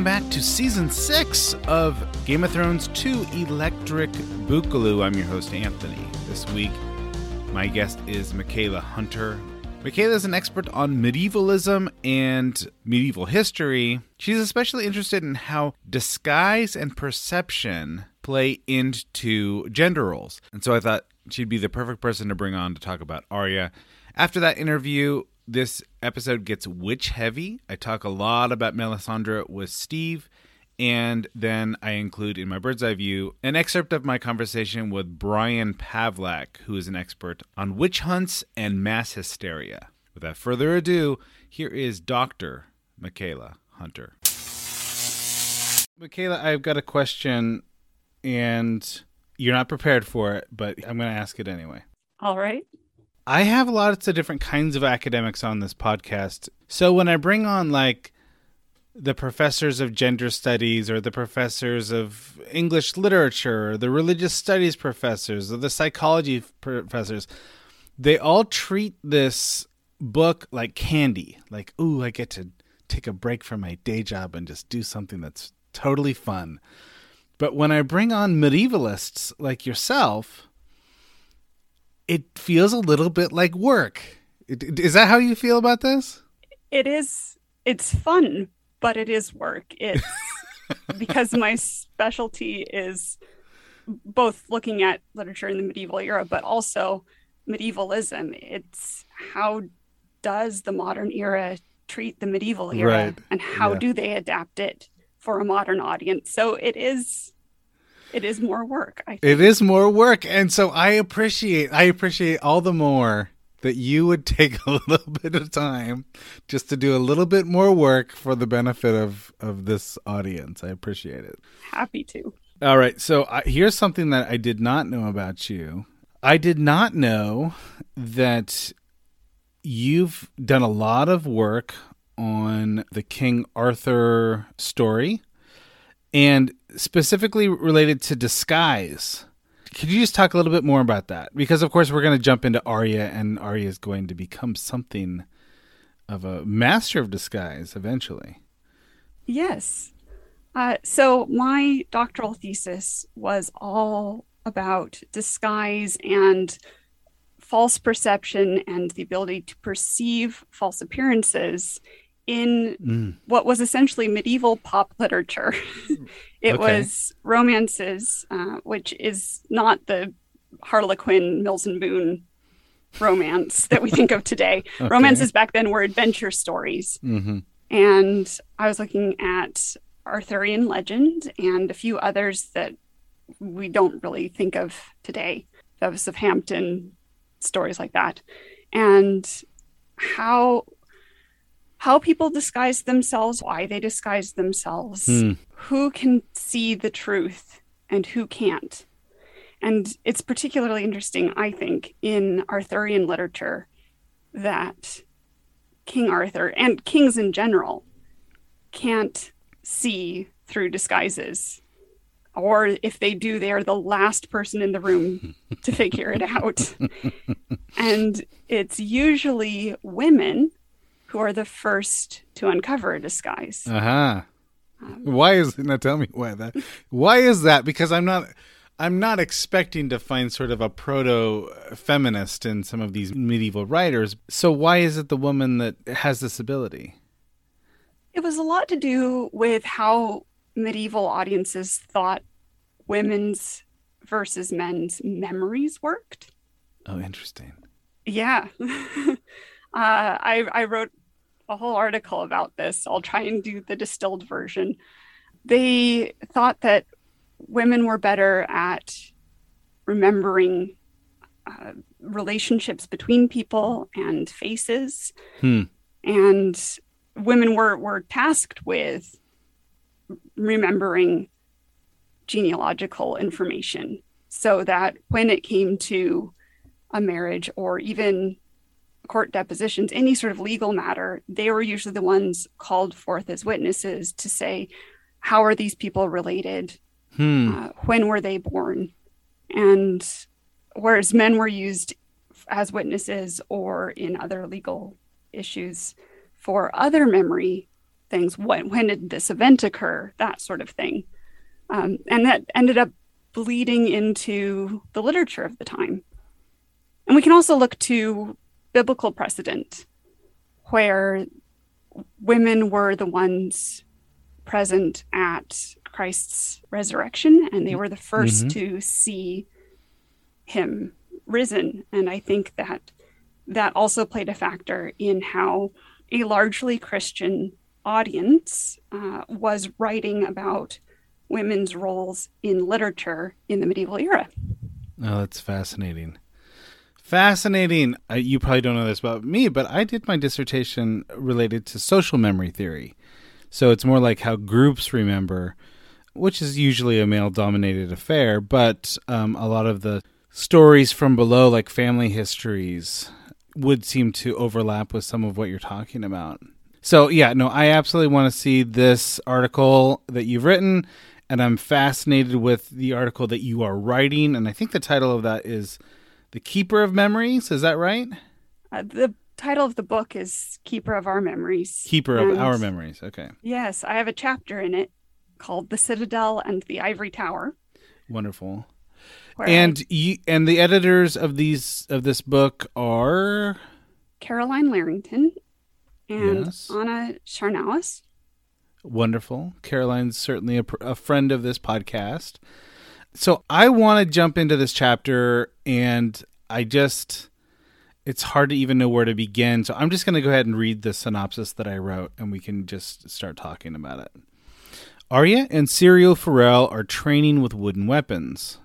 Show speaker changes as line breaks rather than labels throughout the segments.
Welcome back to season six of Game of Thrones 2 Electric Boogaloo. I'm your host, Anthony. This week, my guest is Michaela Hunter. Michaela is an expert on medievalism and medieval history. She's especially interested in how disguise and perception play into gender roles. And so I thought she'd be the perfect person to bring on to talk about Arya. After that interview, this episode gets witch heavy. I talk a lot about Melisandre with Steve, and then I include in my bird's eye view an excerpt of my conversation with Brian Pavlac, who is an expert on witch hunts and mass hysteria. Without further ado, here is Dr. Michaela Hunter. Michaela, I've got a question, and you're not prepared for it, but I'm going to ask it anyway.
All right.
I have lots of different kinds of academics on this podcast. So when I bring on like the professors of gender studies or the professors of English literature or the religious studies professors or the psychology professors, they all treat this book like candy. Like, ooh, I get to take a break from my day job and just do something that's totally fun. But when I bring on medievalists like yourself, it feels a little bit like work. Is that how you feel about this?
It is. It's fun, but it is work. It's because my specialty is both looking at literature in the medieval era, but also medievalism. It's how does the modern era treat the medieval era, right. and how yeah. do they adapt it for a modern audience? So it is it is more work.
It is more work, and so I appreciate I appreciate all the more that you would take a little bit of time just to do a little bit more work for the benefit of of this audience. I appreciate it.
Happy to.
All right, so uh, here's something that I did not know about you. I did not know that you've done a lot of work on the King Arthur story and specifically related to disguise. Could you just talk a little bit more about that? Because of course we're going to jump into Arya, and Arya is going to become something of a master of disguise eventually.
Yes. Uh, so my doctoral thesis was all about disguise and false perception and the ability to perceive false appearances in mm. what was essentially medieval pop literature. it okay. was romances, uh, which is not the Harlequin, Mills and Boon romance that we think of today. okay. Romances back then were adventure stories. Mm-hmm. And I was looking at Arthurian legend and a few others that we don't really think of today. Bevis of Hampton, stories like that. And how how people disguise themselves, why they disguise themselves, hmm. Who can see the truth and who can't. And it's particularly interesting, I think, in Arthurian literature that King Arthur and kings in general can't see through disguises. Or if they do, they are the last person in the room to figure it out. and it's usually women who are the first to uncover a disguise.
Uh huh. Um, why is now? Tell me why that. Why is that? Because I'm not. I'm not expecting to find sort of a proto feminist in some of these medieval writers. So why is it the woman that has this ability?
It was a lot to do with how medieval audiences thought women's versus men's memories worked.
Oh, interesting.
Yeah. uh, I, I wrote a whole article about this. I'll try and do the distilled version. They thought that women were better at remembering uh, relationships between people and faces.
Hmm.
And women were, were tasked with remembering genealogical information so that when it came to a marriage or even court depositions, any sort of legal matter, they were usually the ones called forth as witnesses to say, how are these people related?
Hmm.
Uh, when were they born? And whereas men were used as witnesses or in other legal issues for other memory things, when, when did this event occur? That sort of thing. Um, and that ended up bleeding into the literature of the time. And we can also look to biblical precedent where women were the ones present at Christ's resurrection and they were the 1st
Mhm.
to see him risen. And I think that that also played a factor in how a largely Christian audience uh, was writing about women's roles in literature in the medieval era.
Oh, that's fascinating. Fascinating. Uh, you probably don't know this about me, but I did my dissertation related to social memory theory. So it's more like how groups remember, which is usually a male dominated affair, but um, a lot of the stories from below, like family histories, would seem to overlap with some of what you're talking about. So, yeah, no, I absolutely want to see this article that you've written, and I'm fascinated with the article that you are writing. And I think the title of that is The Keeper of Memories. Is that right?
Uh, the title of the book is Keeper of Our Memories.
Keeper of Our Memories. Okay,
Yes, I have a chapter in it called The Citadel and the Ivory Tower.
wonderful.
Where I-
And you and the editors of these of this book are
Carolyne Larrington and
Yes.
Anna Czarnowus.
Wonderful. Carolyne's certainly a, pr- a friend of this podcast. So I want to jump into this chapter, and I just, it's hard to even know where to begin. So I'm just going to go ahead and read the synopsis that I wrote, and we can just start talking about it. Arya and Syrio Forel are training with wooden weapons.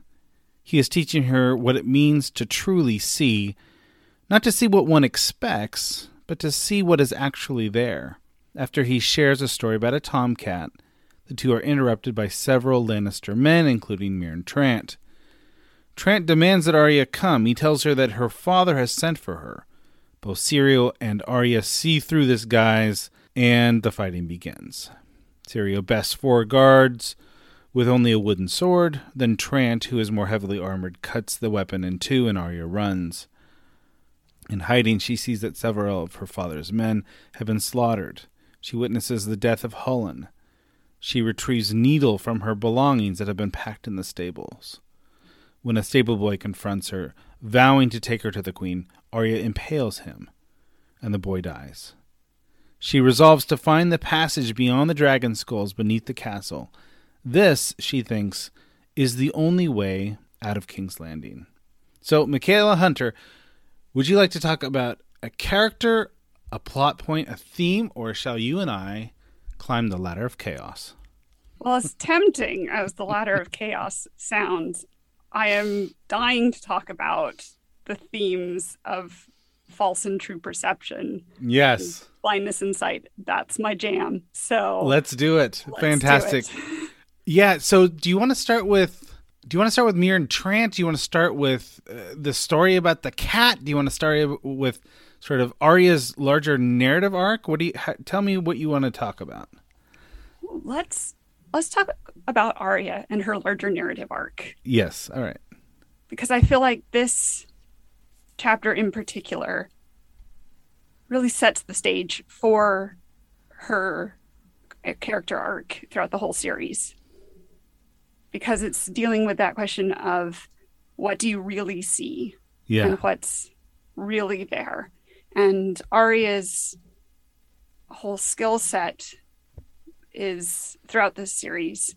He is teaching her what it means to truly see, not to see what one expects, but to see what is actually there. After he shares a story about a tomcat, the two are interrupted by several Lannister men, including Meryn Trant. Trant demands that Arya come. He tells her that her father has sent for her. Both Syrio and Arya see through this guise, and the fighting begins. Syrio bests four guards with only a wooden sword. Then Trant, who is more heavily armored, cuts the weapon in two, and Arya runs. In hiding, she sees that several of her father's men have been slaughtered. She witnesses the death of Hullen. She retrieves Needle from her belongings that have been packed in the stables. When a stable boy confronts her, vowing to take her to the queen, Arya impales him, and the boy dies. She resolves to find the passage beyond the dragon skulls beneath the castle. This, she thinks, is the only way out of King's Landing. So, Michaela Hunter, would you like to talk about a character, a plot point, a theme, or shall you and I climb the ladder of chaos?
Well, as tempting as the ladder of chaos sounds, I am dying to talk about the themes of false and true perception,
Yes.
blindness and sight. That's my jam. So
Let's do it.
let's do
Fantastic.
it.
Yeah, so do you want to start with do you want to start with Meryn Trant? Do you want to start with uh, the story about the cat? Do you want to start with sort of Arya's larger narrative arc? What do you ha, tell me what you want to talk about?
Let's let's talk about Arya and her larger narrative arc.
Yes. All right.
because I feel like this chapter in particular really sets the stage for her character arc throughout the whole series. Because it's dealing with that question of what do you really see
Yeah.
and what's really there. And Arya's whole skill set is throughout this series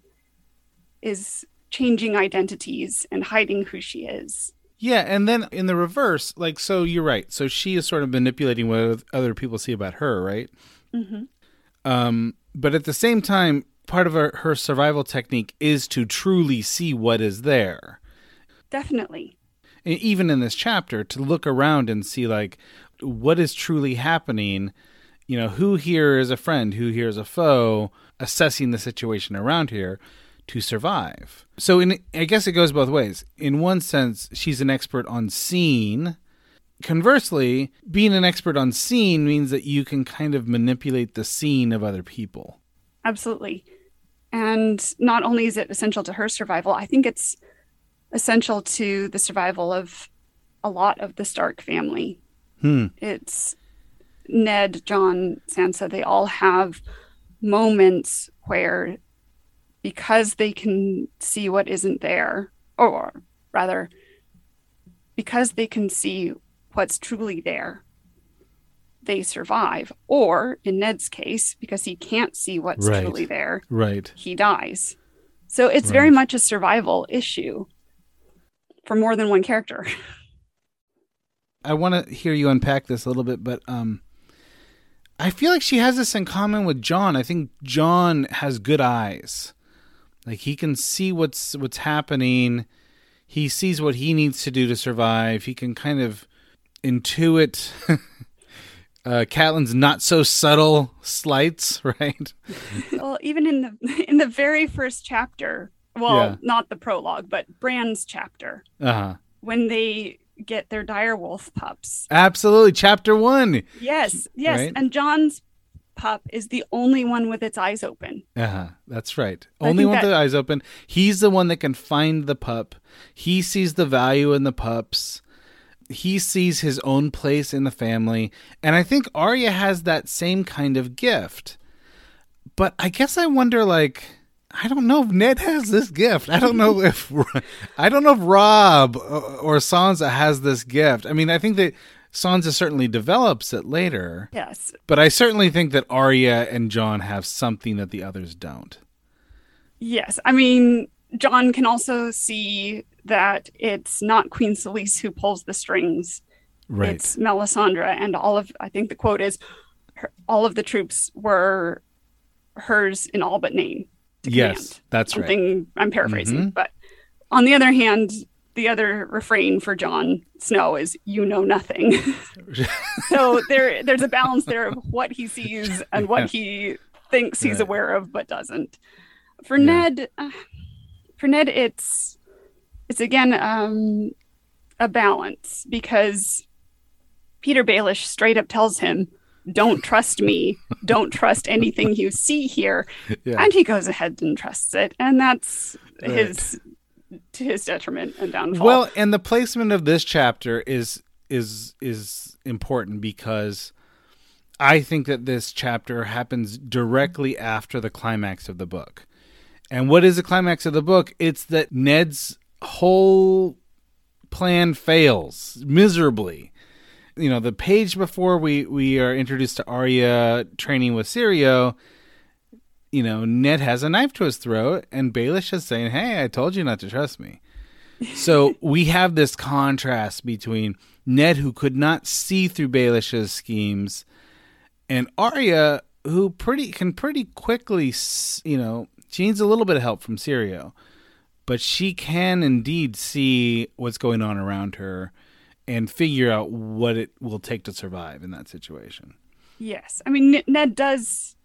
is changing identities and hiding who she is
Yeah, and then in the reverse, like so, you're right. So she is sort of manipulating what other people see about her, right?
Mm-hmm.
Um, but at the same time, part of her, her survival technique is to truly see what is there.
Definitely.
And even in this chapter, to look around and see like what is truly happening. You know, who here is a friend, who here is a foe, assessing the situation around here to survive. So, in I guess it goes both ways. In one sense, she's an expert on seeing. Conversely, being an expert on seeing means that you can kind of manipulate the scene of other people.
Absolutely. And not only is it essential to her survival, I think it's essential to the survival of a lot of the Stark family.
Hmm.
It's Ned, Jon, Sansa, they all have moments where because they can see what isn't there, or rather, because they can see what's truly there, they survive. Or in Ned's case, because he can't see what's
Right.
truly there,
Right.
he dies. So it's very much a survival issue for more than one character.
I want to hear you unpack this a little bit, but um, I feel like she has this in common with Jon. I think Jon has good eyes, like he can see what's what's happening. He sees what he needs to do to survive. He can kind of intuit uh, Catelyn's not so subtle slights, right?
well, even in the in the very first chapter, well,
Yeah.
not the prologue, but Bran's chapter,
Uh huh.
when they get their direwolf pups.
Absolutely. Chapter one.
Yes, yes,
Right.
and Jon's pup is the only one with its eyes open.
Uh huh. That's right.
I
Only one with
that-
the eyes open. He's the one that can find the pup. He sees the value in the pups. He sees his own place in the family. And I think Arya has that same kind of gift. But I guess I wonder like I don't know if Ned has this gift. I don't know if I don't know if Robb uh, or Sansa has this gift. I mean, I think that Sansa certainly develops it later,
Yes,
but I certainly think that Arya and Jon have something that the others don't.
yes. I mean, Jon can also see that it's not Queen Selyse who pulls the strings.
Right.
It's Melisandre, and all of I think the quote is, her, all of the troops were hers in all but name.
Yes,
command.
that's right.
Something I'm paraphrasing,
Mhm.
but on the other hand, the other refrain for Jon Snow is "You know nothing." so there, there's a balance there of what he sees and what he thinks he's
Right.
aware of but doesn't. For
Yeah.
Ned, uh, for Ned, it's it's again um, a balance because Petyr Baelish straight up tells him, "Don't trust me. Don't trust anything you see here."
Yeah.
And he goes ahead and trusts it, and that's
Right.
his to his detriment and downfall.
Well, and the placement of this chapter is is is important because I think that this chapter happens directly after the climax of the book. And what is the climax of the book? It's that Ned's whole plan fails miserably. You know, the page before we we are introduced to Arya training with Syrio, you know, Ned has a knife to his throat, and Baelish is saying, "Hey, I told you not to trust me." So we have this contrast between Ned, who could not see through Baelish's schemes, and Arya, who pretty can pretty quickly, you know, she needs a little bit of help from Syrio, but she can indeed see what's going on around her and figure out what it will take to survive in that situation.
yes, I mean Ned does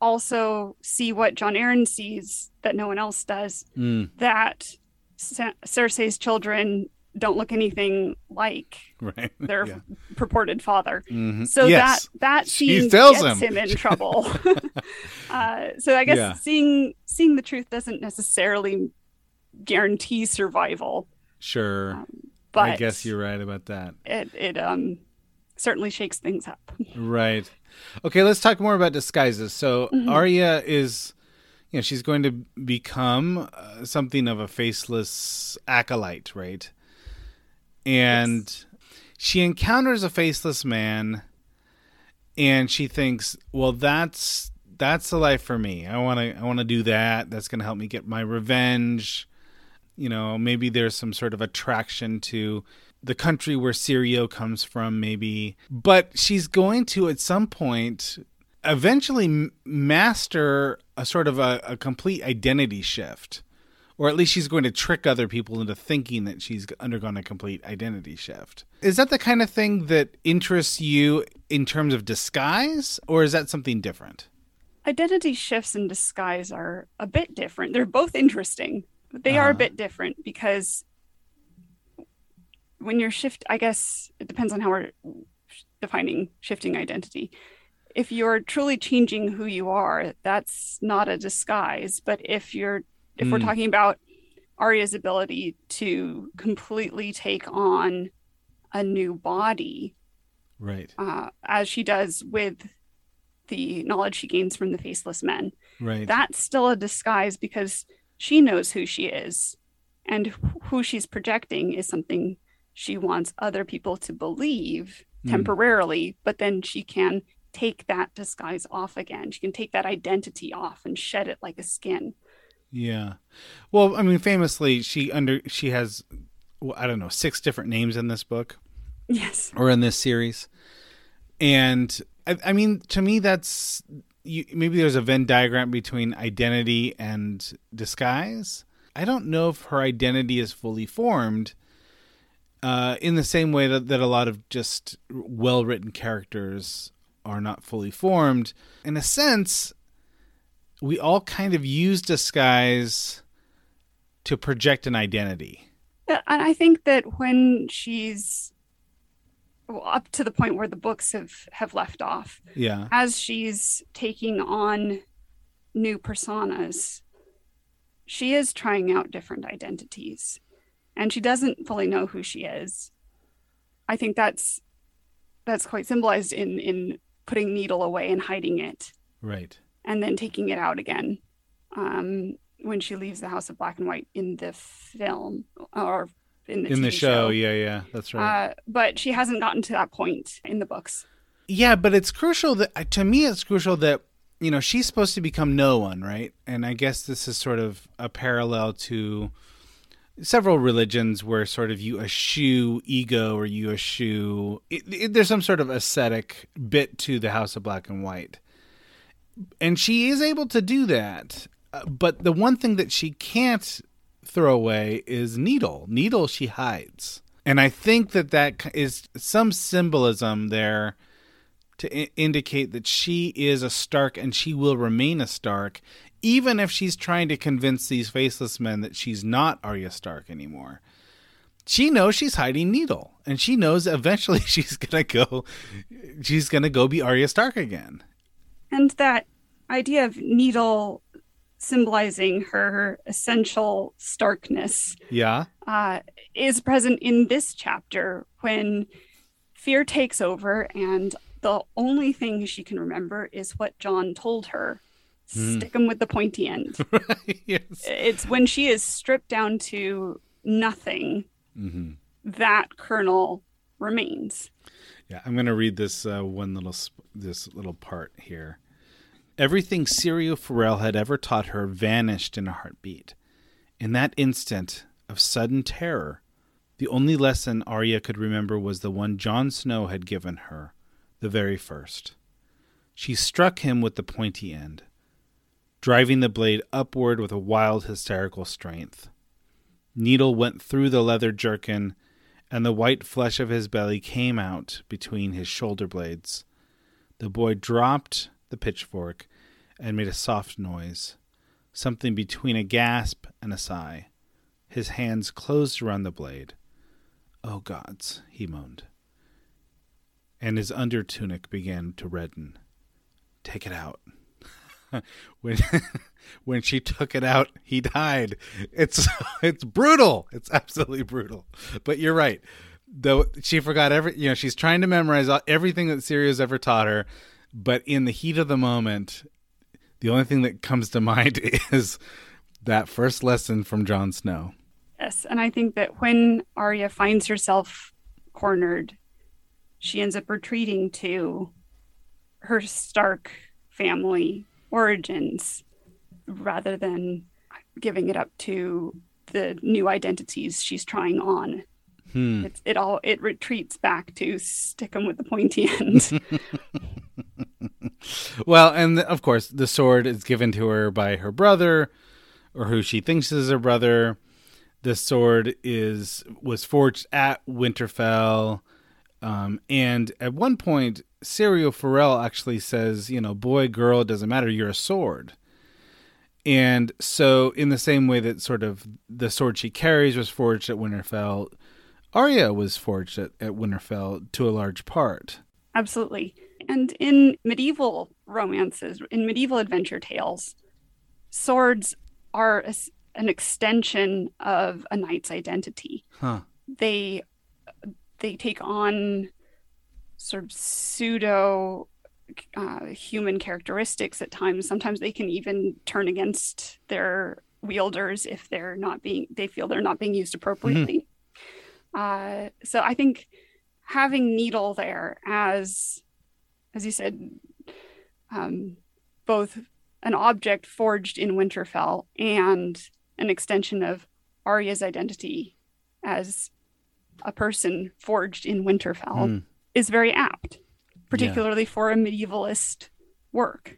also see what Jon Arryn sees that no one else does.
Mm,
That Sa- Cersei's children don't look anything like
right.
their
Yeah.
purported father.
Mhm.
So
Yes.
that that
She
scene
tells
gets
him.
him, in trouble. uh, so I guess
Yeah.
seeing seeing the truth doesn't necessarily guarantee survival,
Sure.
But
I guess you're right about that.
it it um certainly shakes things up.
Right. Okay, let's talk more about disguises. So Arya is, you know, she's going to become uh, something of a faceless acolyte, right? And she encounters a faceless man, and she thinks, "Well, that's that's the life for me. I want to I want to do that. That's going to help me get my revenge." You know, maybe there's some sort of attraction to the country where Syrio comes from, maybe. But she's going to, at some point, eventually master a sort of a, a complete identity shift or at least she's going to trick other people into thinking that she's undergone a complete identity shift. Is that the kind of thing that interests you in terms of disguise, or is that something different?
Identity shifts and disguise are a bit different. They're both interesting, they uh-huh. are a uh-huh. bit different because when you're shift, I guess it depends on how we're defining shifting identity. If you're truly changing who you are, that's not a disguise. But if you're if mm. we're hmm. talking about Arya's ability to completely take on a new body,
right?
Uh, as she does with the knowledge she gains from the faceless men,
right?
That's still a disguise because she knows who she is, and who she's projecting is something she wants other people to believe mm. temporarily, but then she can take that disguise off again. She can take that identity off and shed it like a skin.
Yeah. Well, I mean, famously, she under she has well, I don't know six different names in this book.
Yes.
Or in this series, and I, I mean, to me, that's you, maybe there's a Venn diagram between identity and disguise. I don't know if her identity is fully formed. Uh, in the same way that, that a lot of just well written characters are not fully formed. In a sense, we all kind of use disguise to project an identity.
And I think that when she's well, up to the point where the books have have left off,
yeah,
as she's taking on new personas, she is trying out different identities, and she doesn't fully know who she is. I think that's that's quite symbolized in in putting Needle away and hiding it.
Right
and then taking it out again um, when she leaves the House of Black and White in the film or in the,
in
the
show. show. Yeah, yeah, that's right.
Uh, but she hasn't gotten to that point in the books.
Yeah, but it's crucial that to me it's crucial that you know she's supposed to become no one, right? And I guess this is sort of a parallel to several religions where sort of you eschew ego or you eschew it, it, there's some sort of ascetic bit to the House of Black and White and she is able to do that. Uh, but the one thing that she can't throw away is Needle. Needle she hides, and I think that that is some symbolism there to I- indicate that she is a Stark and she will remain a Stark, even if she's trying to convince these faceless men that she's not Arya Stark anymore. She knows she's hiding Needle, and she knows eventually she's gonna go. She's gonna go be Arya Stark again
and that idea of needle symbolizing her essential starkness
yeah
uh, is present in this chapter when fear takes over and the only thing she can remember is what Jon told her mm. stick him with the pointy end
yes.
it's when she is stripped down to nothing mm-hmm. that kernel remains
yeah i'm going to read this uh, one little this little part here Everything Syrio Forel had ever taught her vanished in a heartbeat. In that instant of sudden terror, the only lesson Arya could remember was the one Jon Snow had given her, the very first. She struck him with the pointy end, driving the blade upward with a wild, hysterical strength. Needle went through the leather jerkin, and the white flesh of his belly came out between his shoulder blades. The boy dropped the pitchfork and made a soft noise, something between a gasp and a sigh. His hands closed around the blade. Oh gods, he moaned. And his under tunic began to redden. Take it out. when when she took it out, he died. It's it's brutal. It's absolutely brutal. But you're right. Though she forgot every, you know, she's trying to memorize everything that Syrio's ever taught her, but in the heat of the moment, the only thing that comes to mind is that first lesson from Jon Snow.
Yes, and I think that when Arya finds herself cornered, she ends up retreating to her Stark family origins rather than giving it up to the new identities she's trying on.
Hmm.
It's, it all it retreats back to stick them with the pointy end.
well, and of course, the sword is given to her by her brother, or who she thinks is her brother. The sword is was forged at Winterfell, um, and at one point, Syrio Forel actually says, "You know, boy, girl, it doesn't matter. You're a sword." And so, in the same way that sort of the sword she carries was forged at Winterfell, Arya was forged at, at Winterfell to a large part.
Absolutely. And in medieval romances, in medieval adventure tales, swords are a, an extension of a knight's identity.
Huh.
They they take on sort of pseudo uh, human characteristics at times. Sometimes they can even turn against their wielders if they're not being they feel they're not being used appropriately. Mm-hmm. Uh, so I think having needle there as as you said um, both an object forged in Winterfell and an extension of Arya's identity as a person forged in Winterfell mm. is very apt particularly yeah. for a medievalist work.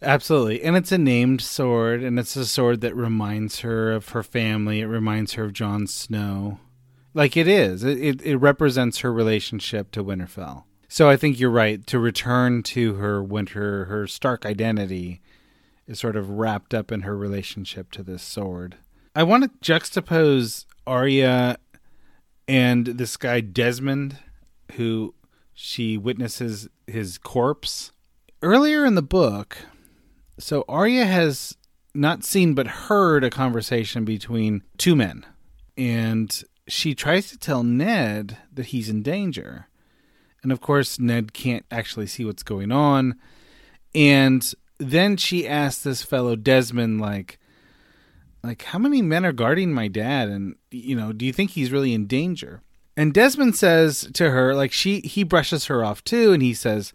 Absolutely. And it's a named sword, and it's a sword that reminds her of her family. It reminds her of Jon Snow. Like it is. It, it, it, represents her relationship to Winterfell. So I think you're right. To return to her winter, her Stark identity is sort of wrapped up in her relationship to this sword. I want to juxtapose Arya and this guy Desmond, who she witnesses his corpse. Earlier in the book, so Arya has not seen but heard a conversation between two men. And she tries to tell Ned that he's in danger. And of course, Ned can't actually see what's going on. And then she asks this fellow Desmond, like, like, how many men are guarding my dad? And, you know, do you think he's really in danger? And Desmond says to her, like she he brushes her off too, and he says,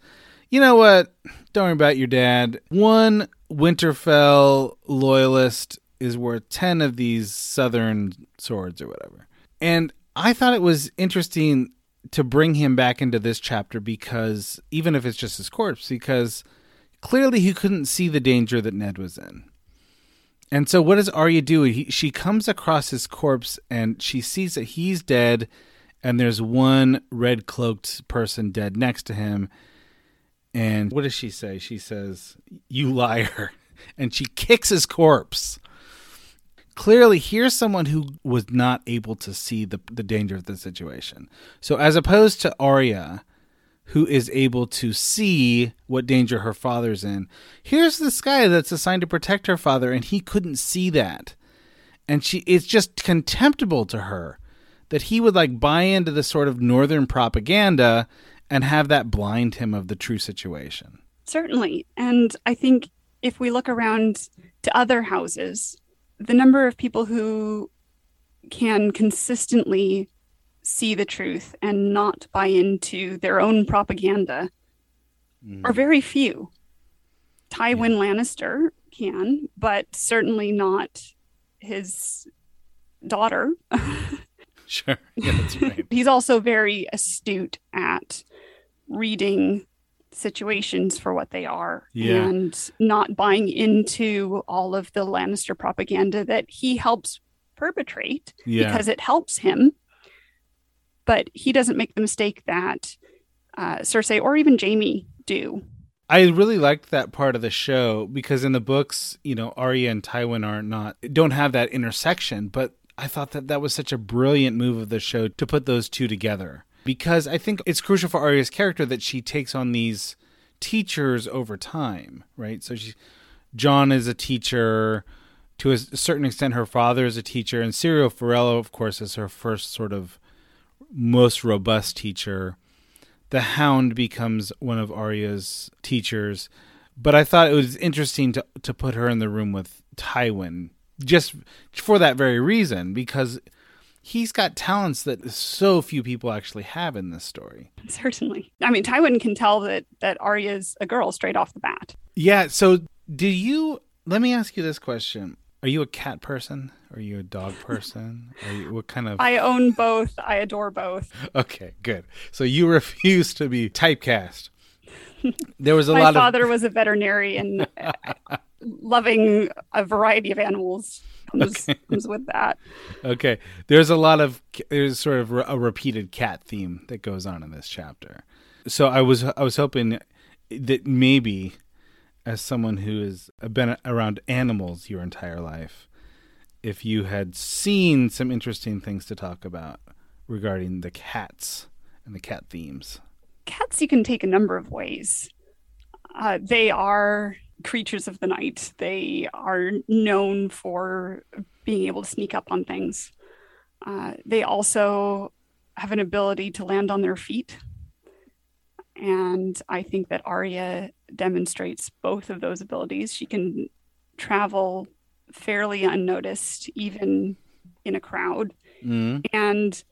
"You know what? Don't worry about your dad. One Winterfell loyalist is worth ten of these Southern swords or whatever." And I thought it was interesting to bring him back into this chapter because even if it's just his corpse, because clearly he couldn't see the danger that Ned was in. And so, what does Arya do? He, she comes across his corpse and she sees that he's dead and there's one red cloaked person dead next to him. And what does she say? She says, You liar. And she kicks his corpse. Clearly, here's someone who was not able to see the, the danger of the situation. So, as opposed to Arya, who is able to see what danger her father's in, here's this guy that's assigned to protect her father, and he couldn't see that. And she it's just contemptible to her that he would like buy into the sort of northern propaganda and have that blind him of the true situation.
Certainly. And I think if we look around to other houses, the number of people who can consistently see the truth and not buy into their own propaganda mm. are very few. Tywin yeah. Lannister can, but certainly not his daughter.
Sure. Yeah, that's right.
He's also very astute at reading situations for what they are yeah. and not buying into all of the Lannister propaganda that he helps perpetrate yeah. because it helps him. But he doesn't make the mistake that uh, Cersei or even Jaime do.
I really liked that part of the show because in the books, you know, Arya and Tywin are not don't have that intersection, but I thought that that was such a brilliant move of the show to put those two together because I think it's crucial for Arya's character that she takes on these teachers over time, right? So she, Jon is a teacher to a certain extent. Her father is a teacher, and Syrio Forel, of course, is her first sort of most robust teacher. The Hound becomes one of Arya's teachers, but I thought it was interesting to to put her in the room with Tywin just for that very reason because he's got talents that so few people actually have in this story.
Certainly. I mean, Tywin can tell that that Arya's a girl straight off the bat.
Yeah, so do you let me ask you this question. Are you a cat person? Are you a dog person? Are you, what kind of?
I own both. I adore both.
Okay, good. So you refuse to be typecast. There was a lot.
My father
of
was a veterinarian, loving a variety of animals comes, comes with that.
okay. There's a lot of there's sort of a repeated cat theme that goes on in this chapter. So I was I was hoping that maybe as someone who has been around animals your entire life, if you had seen some interesting things to talk about regarding the cats and the cat themes.
Cats you can take a number of ways. Uh, they are creatures of the night. They are known for being able to sneak up on things. Uh, they also have an ability to land on their feet. And I think that Arya demonstrates both of those abilities. She can travel fairly unnoticed, even in a crowd.
Mm.
And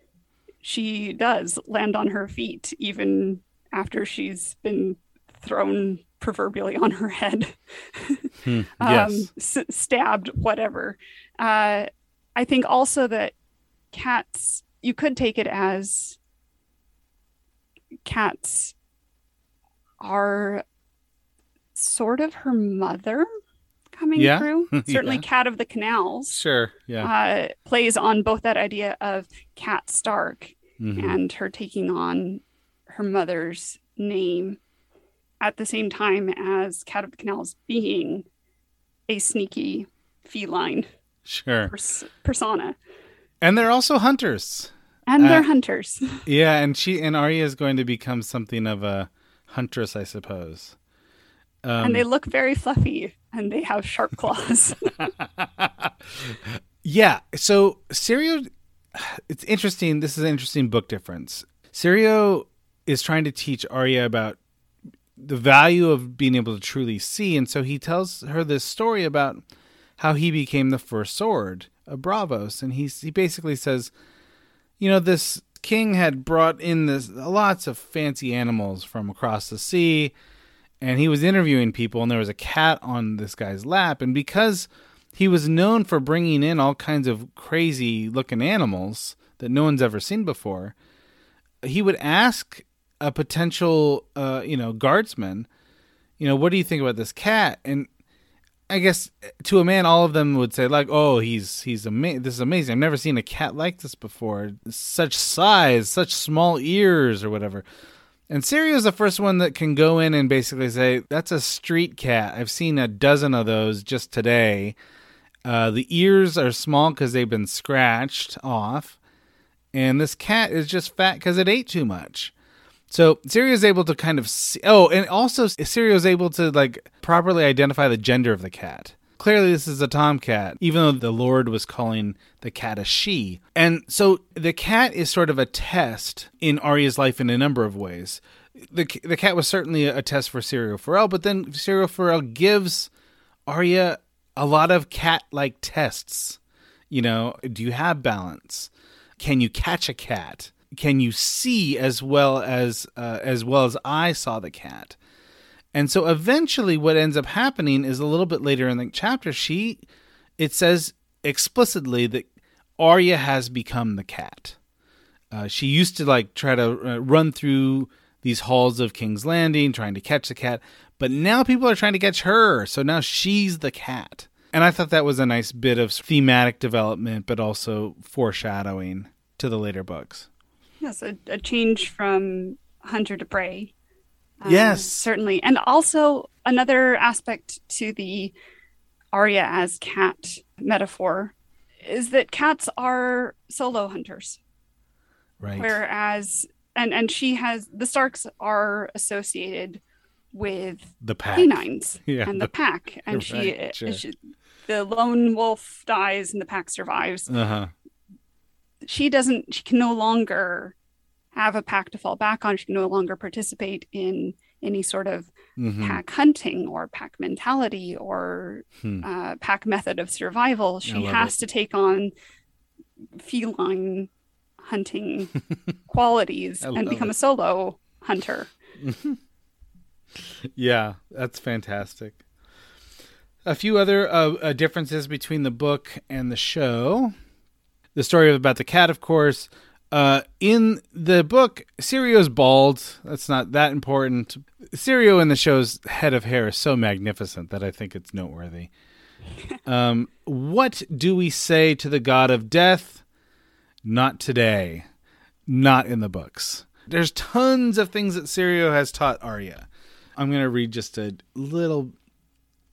she does land on her feet, even after she's been thrown proverbially on her head,
Hmm.
um,
Yes.
s- stabbed, whatever. Uh, I think also that cats, you could take it as cats are sort of her mother coming
Yeah.
through. Certainly,
Yeah.
Cat of the Canals
Sure. Yeah.
uh, plays on both that idea of Cat Stark
Mhm.
and her taking on her mother's name at the same time as Cat of the Canals being a sneaky feline
Sure.
pers- persona.
And they're also hunters.
And they're
Uh,
hunters.
Yeah, and she and Arya is going to become something of a huntress, I suppose. Um,
and they look very fluffy and they have sharp claws.
yeah. So Syrio, it's interesting. This is an interesting book difference. Syrio is trying to teach Arya about the value of being able to truly see, and so he tells her this story about how he became the first sword of Braavos, and he's, he basically says, you know, this king had brought in this lots of fancy animals from across the sea and he was interviewing people and there was a cat on this guy's lap. And because he was known for bringing in all kinds of crazy looking animals that no one's ever seen before he would ask a potential uh, you know guardsman you know what do you think about this cat and i guess to a man all of them would say like oh he's he's ama- this is amazing i've never seen a cat like this before such size such small ears or whatever and Syrio's the first one that can go in and basically say, that's a street cat. I've seen a dozen of those just today. Uh, the ears are small because they've been scratched off. And this cat is just fat because it ate too much. So Syrio's able to kind of see. Oh, and also Syrio's able to like properly identify the gender of the cat. Clearly, this is a tomcat, even though the Lord was calling the cat a she. And so the cat is sort of a test in Arya's life in a number of ways. The, the cat was certainly a test for Syrio Forel, but then Syrio Forel gives Arya a lot of cat like tests. You know, do you have balance? Can you catch a cat? Can you see as well as uh, as well as I saw the cat? And so eventually what ends up happening is a little bit later in the chapter she it says explicitly that Arya has become the cat. Uh, she used to like try to uh, run through these halls of King's Landing trying to catch the cat, but now people are trying to catch her. So now she's the cat. And I thought that was a nice bit of thematic development, but also foreshadowing to the later books.
Yes, a, a change from hunter to prey. Uh,
Yes.
certainly. And also another aspect to the Arya as cat metaphor is that cats are solo hunters.
Right.
whereas and and she has the starks are associated with
the pack.
canines
Yeah,
and the,
the-
pack and she,
right, sure.
she the lone wolf dies and the pack survives
Uh-huh.
She doesn't she can no longer have a pack to fall back on she can no longer participate in any sort of
Mhm.
pack hunting or pack mentality or
Hmm.
uh, pack method of survival she has
it.
to take on feline hunting qualities and become
it.
a solo hunter
Yeah, that's fantastic. A few other uh, uh, differences between the book and the show. The story about the cat, of course. Uh, in the book, Syrio's bald. That's not that important. Syrio in the show's head of hair is so magnificent that I think it's noteworthy. Um, what do we say to the god of death? Not today. Not in the books. There's tons of things that Sirio has taught Arya. I'm going to read just a little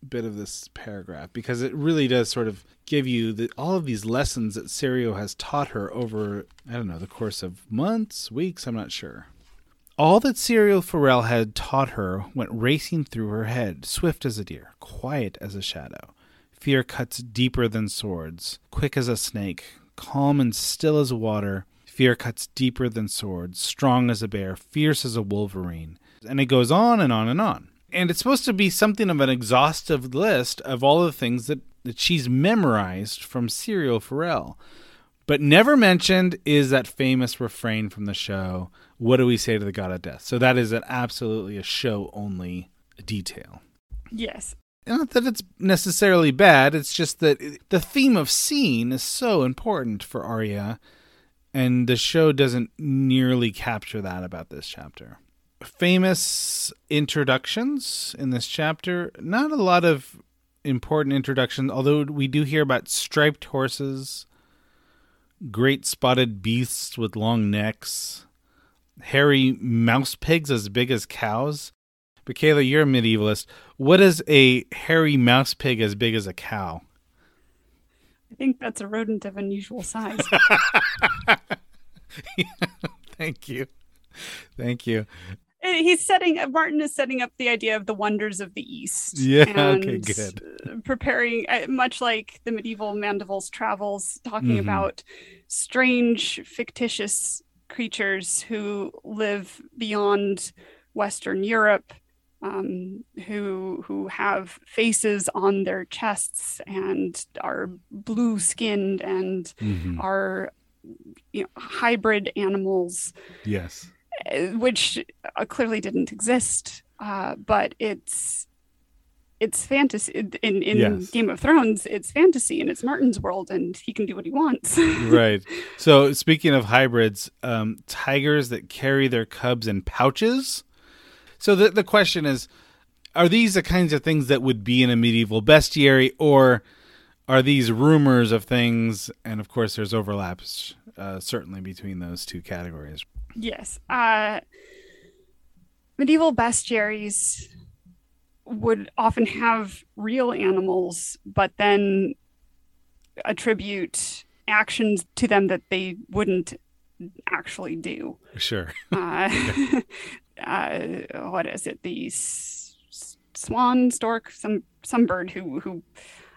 bit of this paragraph because it really does sort of give you the, all of these lessons that Syrio has taught her over, I don't know, the course of months, weeks, I'm not sure. All that Syrio Forel had taught her went racing through her head, swift as a deer, quiet as a shadow. Fear cuts deeper than swords, quick as a snake, calm and still as water. Fear cuts deeper than swords, strong as a bear, fierce as a wolverine. And it goes on and on and on. And it's supposed to be something of an exhaustive list of all the things that, that she's memorized from Syrio Forel. But never mentioned is that famous refrain from the show, What do we say to the god of death? So that is an absolutely a show only detail.
Yes.
Not that it's necessarily bad, it's just that the theme of scene is so important for Arya, and the show doesn't nearly capture that about this chapter. Famous introductions in this chapter, not a lot of important introductions, although we do hear about striped horses, great spotted beasts with long necks, hairy mouse pigs as big as cows. But Kayla, you're a medievalist. What is a hairy mouse pig as big as a cow?
I think that's a rodent of unusual size.
yeah, thank you. Thank you.
He's setting Martin is setting up the idea of the wonders of the East.
Yeah, okay, good.
Preparing uh, much like the medieval Mandeville's travels, talking mm-hmm. about strange, fictitious creatures who live beyond Western Europe um, who who have faces on their chests and are blue skinned and mm-hmm. are you know, hybrid animals.
Yes,
uh, which uh, clearly didn't exist, uh, but it's it's fantasy in in yes. Game of Thrones. It's fantasy and it's Martin's world, and he can do what he wants.
right. So speaking of hybrids, um, tigers that carry their cubs in pouches so the the question is, are these the kinds of things that would be in a medieval bestiary, or are these rumors of things? And of course, there's overlaps uh, certainly between those two categories.
Yes, uh, medieval bestiaries would often have real animals, but then attribute actions to them that they wouldn't actually do.
Sure.
uh, uh, what is it? The s- swan stork, some some bird who who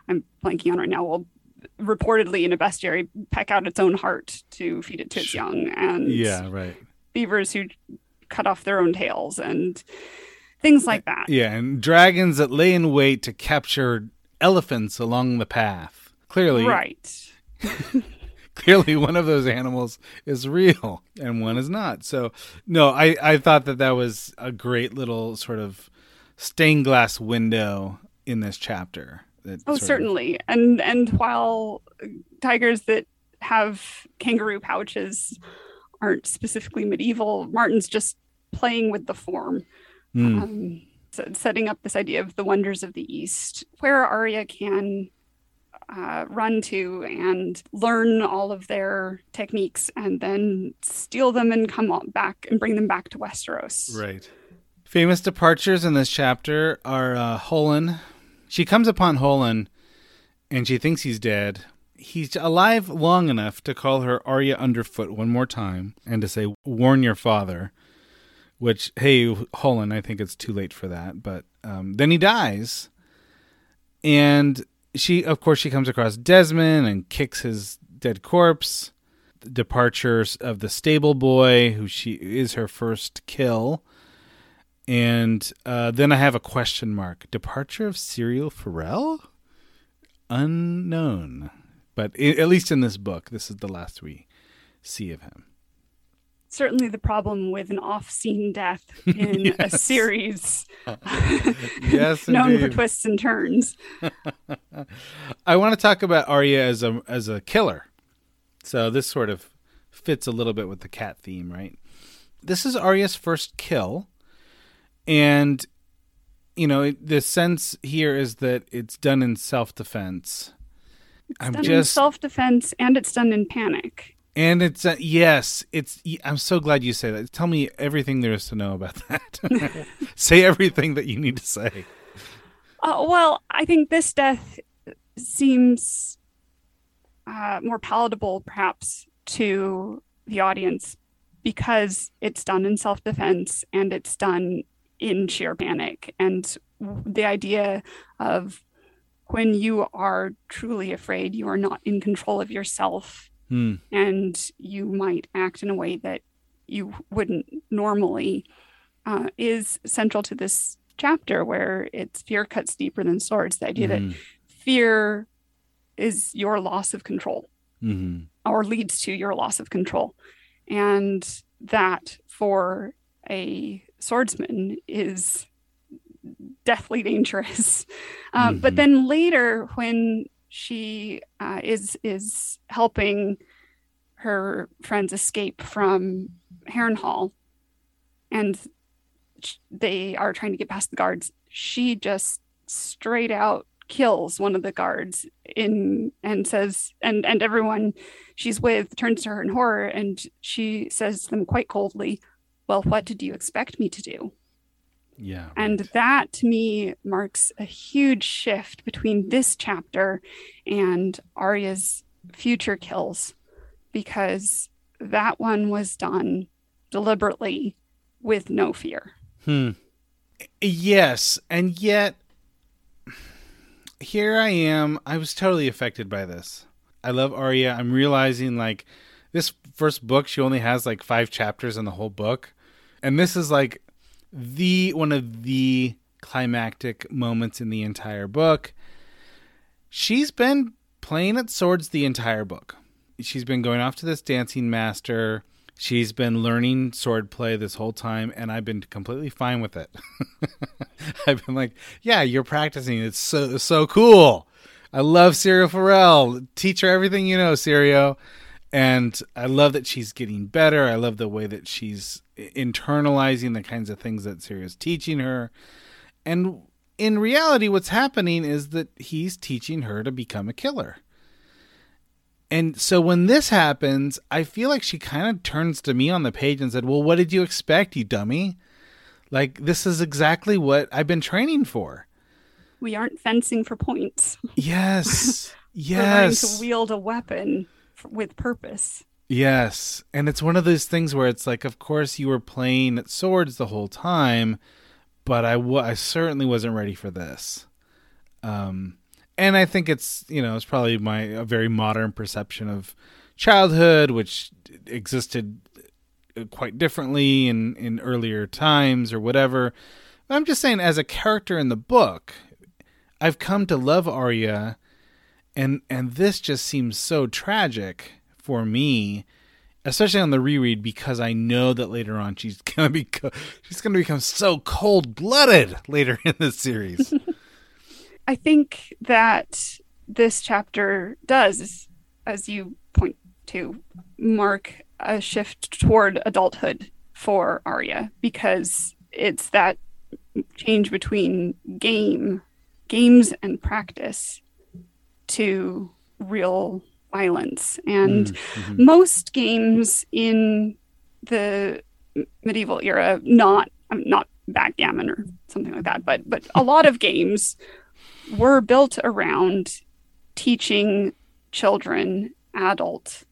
I'm blanking on right now will reportedly in a bestiary peck out its own heart to feed it to its young, and
yeah, right.
Beavers who cut off their own tails and things like that.
Yeah, and dragons that lay in wait to capture elephants along the path. Clearly,
right.
clearly one of those animals is real and one is not. So no, I I thought that that was a great little sort of stained glass window in this chapter.
oh, certainly. Of... And and while tigers that have kangaroo pouches aren't specifically medieval, Martin's just playing with the form. Mm. Um, so setting up this idea of the wonders of the East, where Arya can uh, run to and learn all of their techniques and then steal them and come back and bring them back to Westeros.
Right. Famous departures in this chapter are uh, Hollin. She comes upon Hollin and she thinks he's dead. He's alive long enough to call her Arya Underfoot one more time and to say, Warn your father. Which, hey, Hollin, I think it's too late for that. But um, then he dies. And she of course she comes across Desmond and kicks his dead corpse. Departures of the stable boy, who she is her first kill. And uh, then I have a question mark. Departure of Syrio Forel? Unknown. But at least in this book, this is the last we see of him.
certainly the problem with an off-scene death in yes. a series.
Yes
known for twists and turns.
I want to talk about arya as a as a killer. So this sort of fits a little bit with the cat theme right? This is arya's first kill and you know the sense here is that it's done in self-defense
I'm done just in self-defense and it's done in panic
and it's uh, yes, it's. I'm so glad you say that. Tell me everything there is to know about that. say everything that you need to say.
Uh, well, I think this death seems uh, more palatable, perhaps, to the audience because it's done in self-defense and it's done in sheer panic. And the idea of when you are truly afraid, you are not in control of yourself
mm.
and you might act in a way that you wouldn't normally uh, is central to this chapter where it's fear cuts deeper than swords the idea mm-hmm. that fear is your loss of control
mm-hmm.
or leads to your loss of control and that for a swordsman is deathly dangerous um, mm-hmm. but then later when she uh, is is helping her friends escape from Harrenhal, and they are trying to get past the guards. She just straight out kills one of the guards in and says and and everyone she's with turns to her in horror and she says to them quite coldly well what did you expect me to do
yeah. Right.
And that to me marks a huge shift between this chapter and Arya's future kills because that one was done deliberately with no fear.
Hmm. Yes, and yet here I am. I was totally affected by this. I love Arya. I'm realizing like this first book she only has like 5 chapters in the whole book. And this is like the one of the climactic moments in the entire book. She's been playing at swords the entire book. She's been going off to this dancing master. She's been learning swordplay this whole time, and I've been completely fine with it. I've been like, "Yeah, you're practicing. It's so so cool. I love Syrio Forel. Teach her everything you know, Syrio." And I love that she's getting better. I love the way that she's internalizing the kinds of things that Syrio's teaching her. And in reality, what's happening is that he's teaching her to become a killer. And so when this happens, I feel like she kind of turns to me on the page and said, Well, what did you expect, you dummy? Like, this is exactly what I've been training for.
We aren't fencing for points.
Yes. yes. We're
learning to wield a weapon with purpose.
Yes. And it's one of those things where it's like, of course, you were playing at swords the whole time, but I, w- I certainly wasn't ready for this. Um, and I think it's, you know, it's probably my a very modern perception of childhood, which existed quite differently in, in earlier times or whatever. But I'm just saying, as a character in the book, I've come to love Arya, and and this just seems so tragic for me, especially on the reread, because I know that later on she's gonna be she's gonna become so cold blooded later in the series.
I think that this chapter does, as you point to, mark a shift toward adulthood for Arya because it's that change between game, games and practice to real violence. And mm, mm-hmm. most games in the medieval era, not not backgammon or something like that, but but a lot of games were built around teaching children adult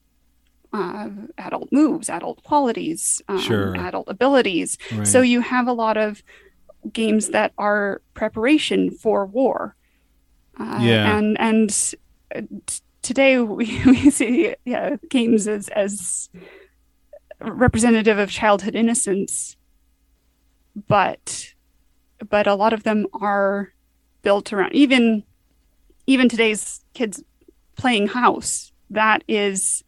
uh, adult moves, adult qualities, um,
sure.
adult abilities. Right. So you have a lot of games that are preparation for war. Uh, yeah. And and today we, we see yeah, games as, as representative of childhood innocence, but but a lot of them are built around even even today's kids playing house. That is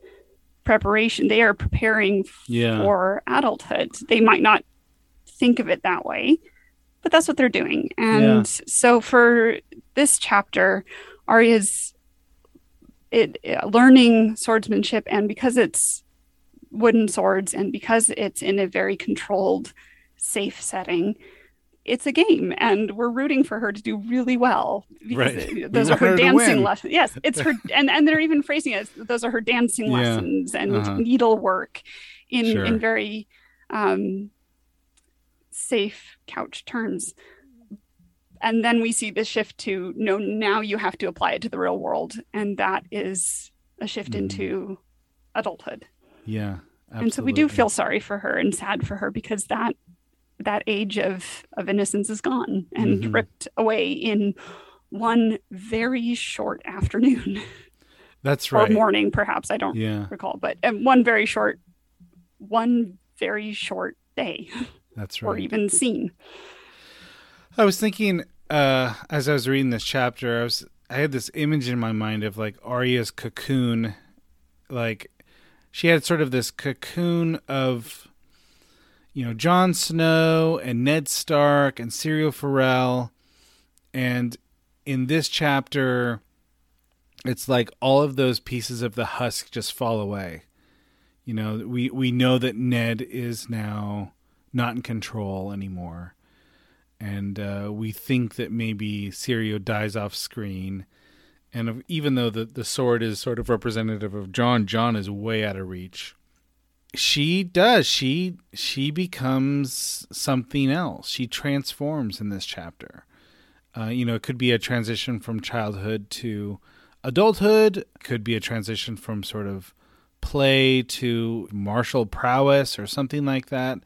preparation. They are preparing
Yeah.
for adulthood. They might not think of it that way, but that's what they're doing. And so for this chapter, Arya's it uh, learning swordsmanship, and because it's wooden swords, and because it's in a very controlled, safe setting. It's a game, and we're rooting for her to do really well. because
Right. We
Those are
her
her dancing lessons. Yes, it's her, and and they're even phrasing it. Those are her dancing
Yeah.
lessons and
Uh-huh.
needlework in
Sure.
in very um, safe couch terms. And then we see the shift to no, now you have to apply it to the real world. And that is a shift
Mhm.
into adulthood.
Yeah.
And so we do feel sorry for her and sad for her because that that age of, of innocence is gone and
Mhm.
ripped away in one very short afternoon
That's right or
morning, perhaps. I don't
Yeah,
recall, but one very short, one very short day
that's right or
even scene.
I was thinking uh, as I was reading this chapter, I was I had this image in my mind of like Arya's cocoon, like she had sort of this cocoon of you know Jon Snow and Ned Stark and Syrio Forel, and in this chapter, it's like all of those pieces of the husk just fall away. You know, we we know that Ned is now not in control anymore and uh, we think that maybe Syrio dies off screen. And even though the, the sword is sort of representative of Jon, Jon is way out of reach. She does. She she becomes something else. She transforms in this chapter. Uh, you know, it could be a transition from childhood to adulthood. Could be a transition from sort of play to martial prowess or something like that.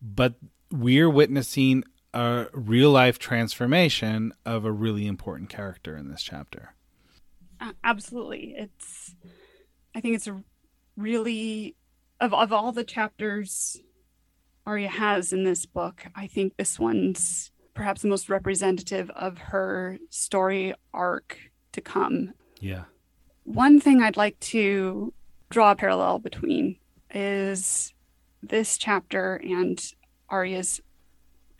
But we're witnessing a real life transformation of a really important character in this chapter.
A- Absolutely. It's, I think it's a really, of, of all the chapters Arya has in this book, I think this one's perhaps the most representative of her story arc to come.
Yeah.
One thing I'd like to draw a parallel between is this chapter and Arya's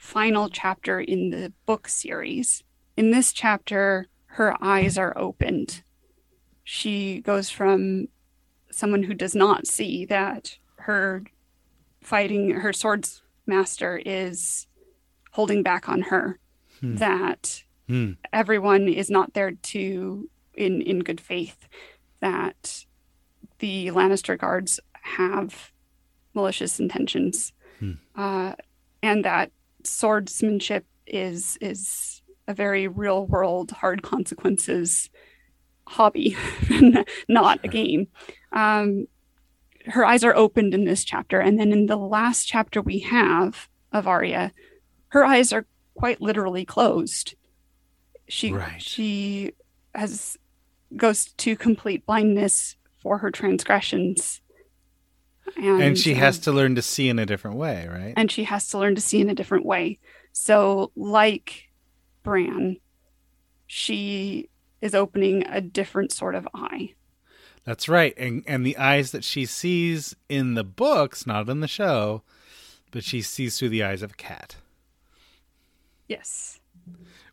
final chapter in the book series. In this chapter, her eyes are opened. She goes from someone who does not see that her fighting, her swords master is holding back on her,
Hmm.
that
Hmm.
everyone is not there to in in good faith that the Lannister guards have malicious intentions
Hmm.
uh, and that swordsmanship is is a very real world hard consequences hobby not a game. Um, her eyes are opened in this chapter and then in the last chapter we have of Arya her eyes are quite literally closed. She
Right.
she has goes to complete blindness for her transgressions and,
And she has to learn to see in a different way, right?
and she has to learn to see in a different way so like bran she is opening a different sort of eye
That's right. And and the eyes that she sees in the books, not in the show, but she sees through the eyes of a cat,
yes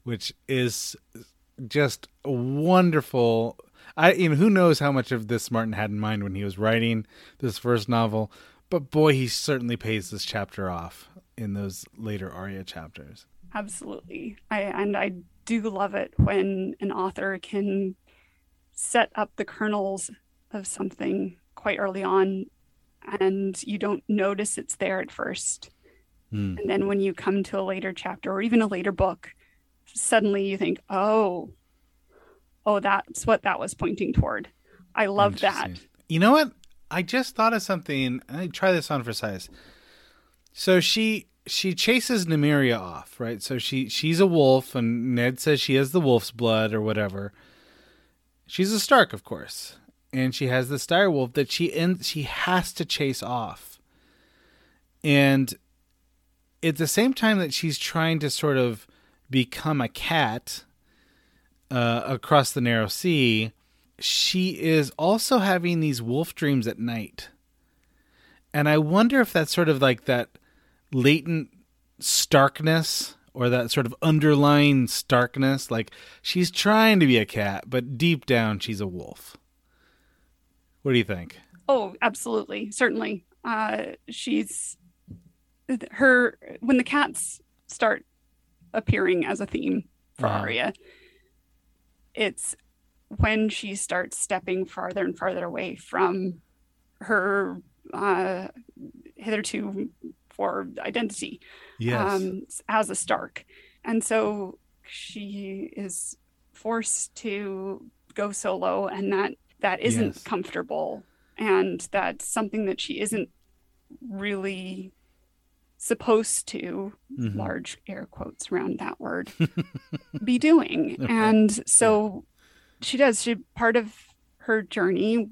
which is just wonderful. I you know who knows how much of this Martin had in mind when he was writing this first novel, but boy, he certainly pays this chapter off in those later Arya chapters.
absolutely i and i do love it when an author can set up the kernels of something quite early on and you don't notice it's there at first
Hmm.
and then when you come to a later chapter or even a later book suddenly you think oh oh that's what that was pointing toward i love that
You know what? I just thought of something. I try this on for size. So she she chases Nymeria off, right? So she she's a wolf, and Ned says she has the wolf's blood or whatever. She's a Stark, of course, and she has this dire wolf that she ends she has to chase off. And at the same time that she's trying to sort of become a cat uh, across the narrow sea, she is also having these wolf dreams at night. And I wonder if that's sort of like that latent starkness or that sort of underlying starkness. Like she's trying to be a cat, but deep down she's a wolf. What do you think?
Oh, absolutely. Certainly. Uh, she's her when the cats start appearing as a theme for
Uh-huh.
Arya, it's when she starts stepping farther and farther away from her uh, hitherto for identity
Yes.
um, as a Stark. And so she is forced to go solo, and that that isn't
Yes.
comfortable, and that's something that she isn't really supposed to
Mhm.
large air quotes around that word be doing
Right.
and so she does she part of her journey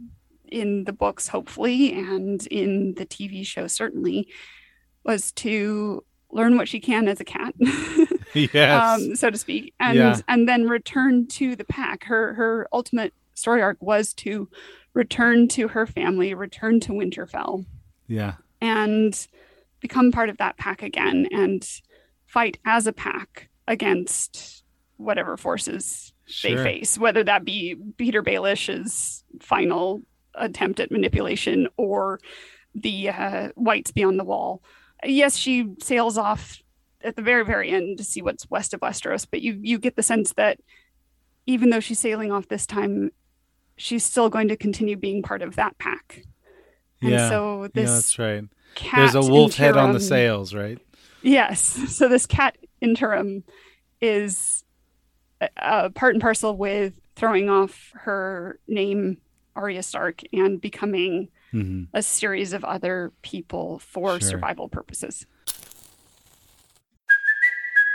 in the books hopefully and in the tv show certainly was to learn what she can as a cat
yes.
um, so to speak and
Yeah.
and then return to the pack her her ultimate story arc was to return to her family return to winterfell
yeah.
and become part of that pack again and fight as a pack against whatever forces they face, whether that be Petyr Baelish's final attempt at manipulation or the uh, whites beyond the wall. Yes, she sails off at the very, very end to see what's west of Westeros, but you you get the sense that even though she's sailing off this time, she's still going to continue being part of that pack. And
Yeah.
so
yeah, that's right.
Cat
There's a wolf head on the sails, right?
Yes. So this cat interim is uh, part and parcel with throwing off her name, Arya Stark, and becoming
hmm
a series of other people for
Sure.
survival purposes.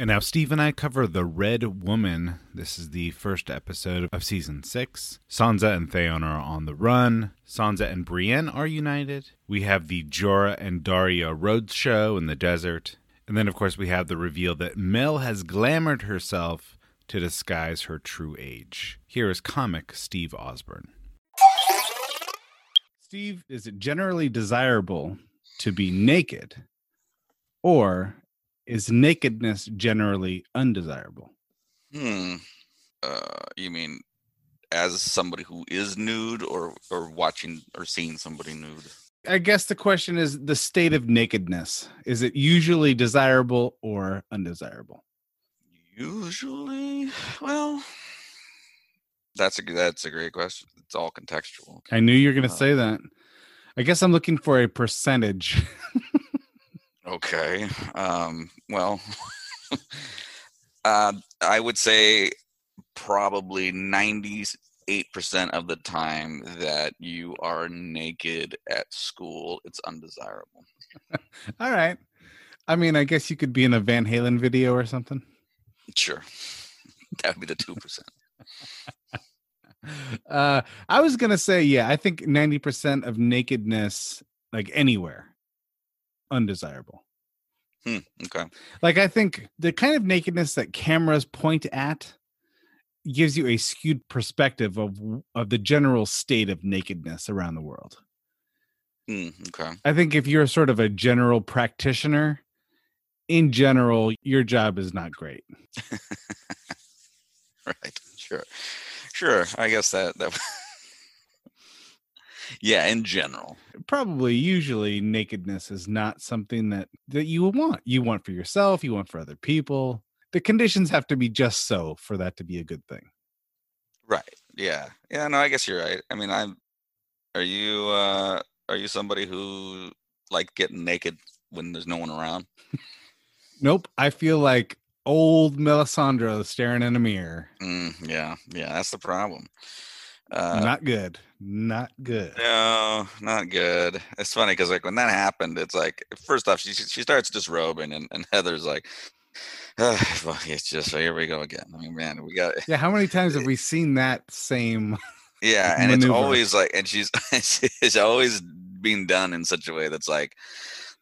And now Steve and I cover The Red Woman. This is the first episode of season six. Sansa and Theon are on the run. Sansa and Brienne are united. We have the Jorah and Daario roadshow in the desert. And then, of course, we have the reveal that Mel has glamored herself to disguise her true age. Here is comic Steve Osborne. Steve, is it generally desirable to be naked? Or is nakedness generally undesirable?
Hmm. Uh, you mean as somebody who is nude, or or watching or seeing somebody nude?
I guess the question is the state of nakedness. Is it usually desirable or undesirable?
Usually, well, that's a that's a great question. It's all contextual.
I knew you were going to
Uh,
say that. I guess I'm looking for a percentage.
Okay. Um, well, uh, I would say probably 98% of the time that you are naked at school, it's undesirable.
All right. I mean, I guess you could be in a Van Halen video or something.
Sure. That would be the 2%.
Uh, I was going to say, yeah, I think 90% of nakedness, like anywhere, undesirable.
Hmm, okay.
Like I think the kind of nakedness that cameras point at gives you a skewed perspective of of the general state of nakedness around the world.
Hmm, okay.
I think if you're sort of a general practitioner, in general, your job is not great.
Right. Sure. Sure. I guess that that Yeah, in general.
Probably usually nakedness is not something that that you want. You want for yourself, you want for other people. The conditions have to be just so for that to be a good thing.
Right. Yeah. Yeah, no, I guess you're right. I mean, I'm are you uh are you somebody who like getting naked when there's no one around?
Nope. I feel like old Melisandre staring in a mirror.
Mm, yeah, yeah, that's the problem. Uh,
not good. Not good.
No, not good. It's funny because like when that happened, it's like first off she she starts disrobing, and, and Heather's like, uh, well, it's just here we go again. I mean, man, we got
Yeah, how many times have we seen that same
yeah, and it's always like, and she's it's always being done in such a way that's like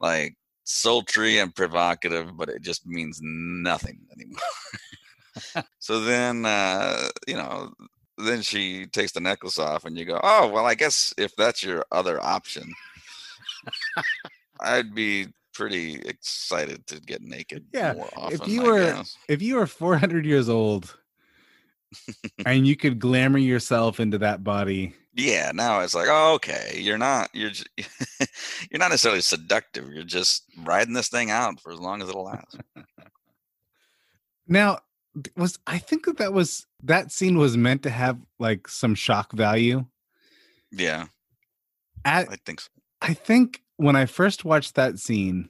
like sultry and provocative, but it just means nothing anymore. so then, uh, you know, then she takes the necklace off, and you go, "Oh, well, I guess if that's your other option, I'd be pretty excited to get naked
Yeah,
more often."
if you
I
were
guess.
if you were 400 years old and you could glamour yourself into that body
yeah, now it's like, oh, okay, you're not you're j- you're not necessarily seductive. You're just riding this thing out for as long as it'll last.
now was i think that that was that scene was meant to have like some shock value
Yeah,
at
I think so.
I think when I first watched that scene,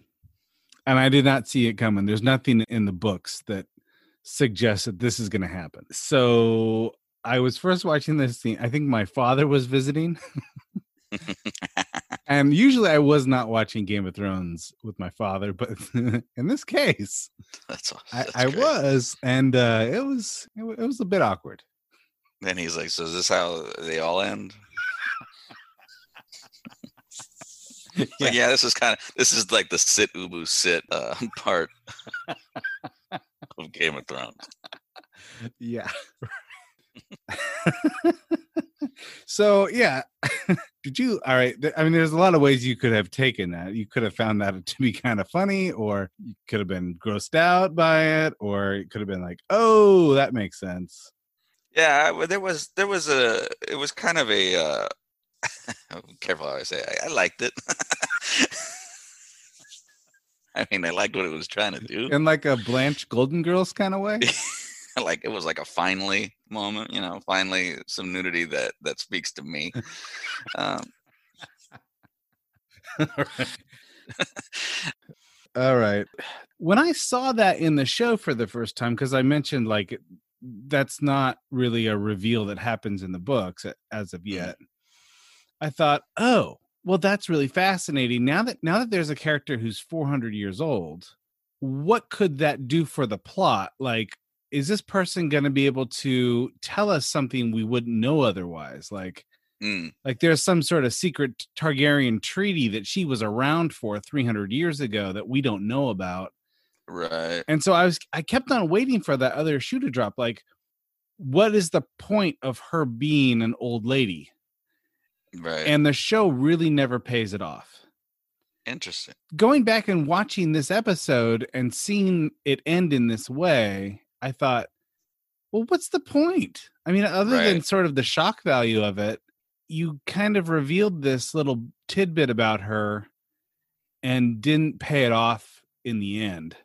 and I did not see it coming, there's nothing in the books that suggests that this is going to happen. So I was first watching this scene. I think my father was visiting. and usually I was not watching Game of Thrones with my father, but in this case,
That's, aw-
I, I was, and uh, it was it, wa- it was a bit awkward.
Then he's like, "So is this how they all end?" It's Like, yeah, this is kind of this is like the sit ubu sit uh, part of Game of Thrones.
Yeah. So yeah, did you? All right. I mean, there's a lot of ways you could have taken that. You could have found that to be kind of funny, or you could have been grossed out by it, or it could have been like, "Oh, that makes sense."
Yeah, well, there was there was a it was kind of a uh, careful how I say it. I, I liked it. I mean, I liked what it was trying to do.
In like a Blanche Golden Girls kind of way.
like it was like a finally moment, you know, finally some nudity that that speaks to me. Um,
All right. When I saw that in the show for the first time, because I mentioned like that's not really a reveal that happens in the books as of yet, I thought, oh, well, that's really fascinating. Now that now that there's a character who's 400 years old, what could that do for the plot? Like, is this person going to be able to tell us something we wouldn't know otherwise? Like,
mm,
like there's some sort of secret Targaryen treaty that she was around for 300 years ago that we don't know about.
right.
And so I was I kept on waiting for that other shoe to drop like what is the point of her being an old lady?
Right.
And the show really never pays it off.
Interesting.
Going back and watching this episode and seeing it end in this way, I thought, well, what's the point? I mean, other than sort of the shock value of it, you kind of revealed this little tidbit about her and didn't pay it off in the end.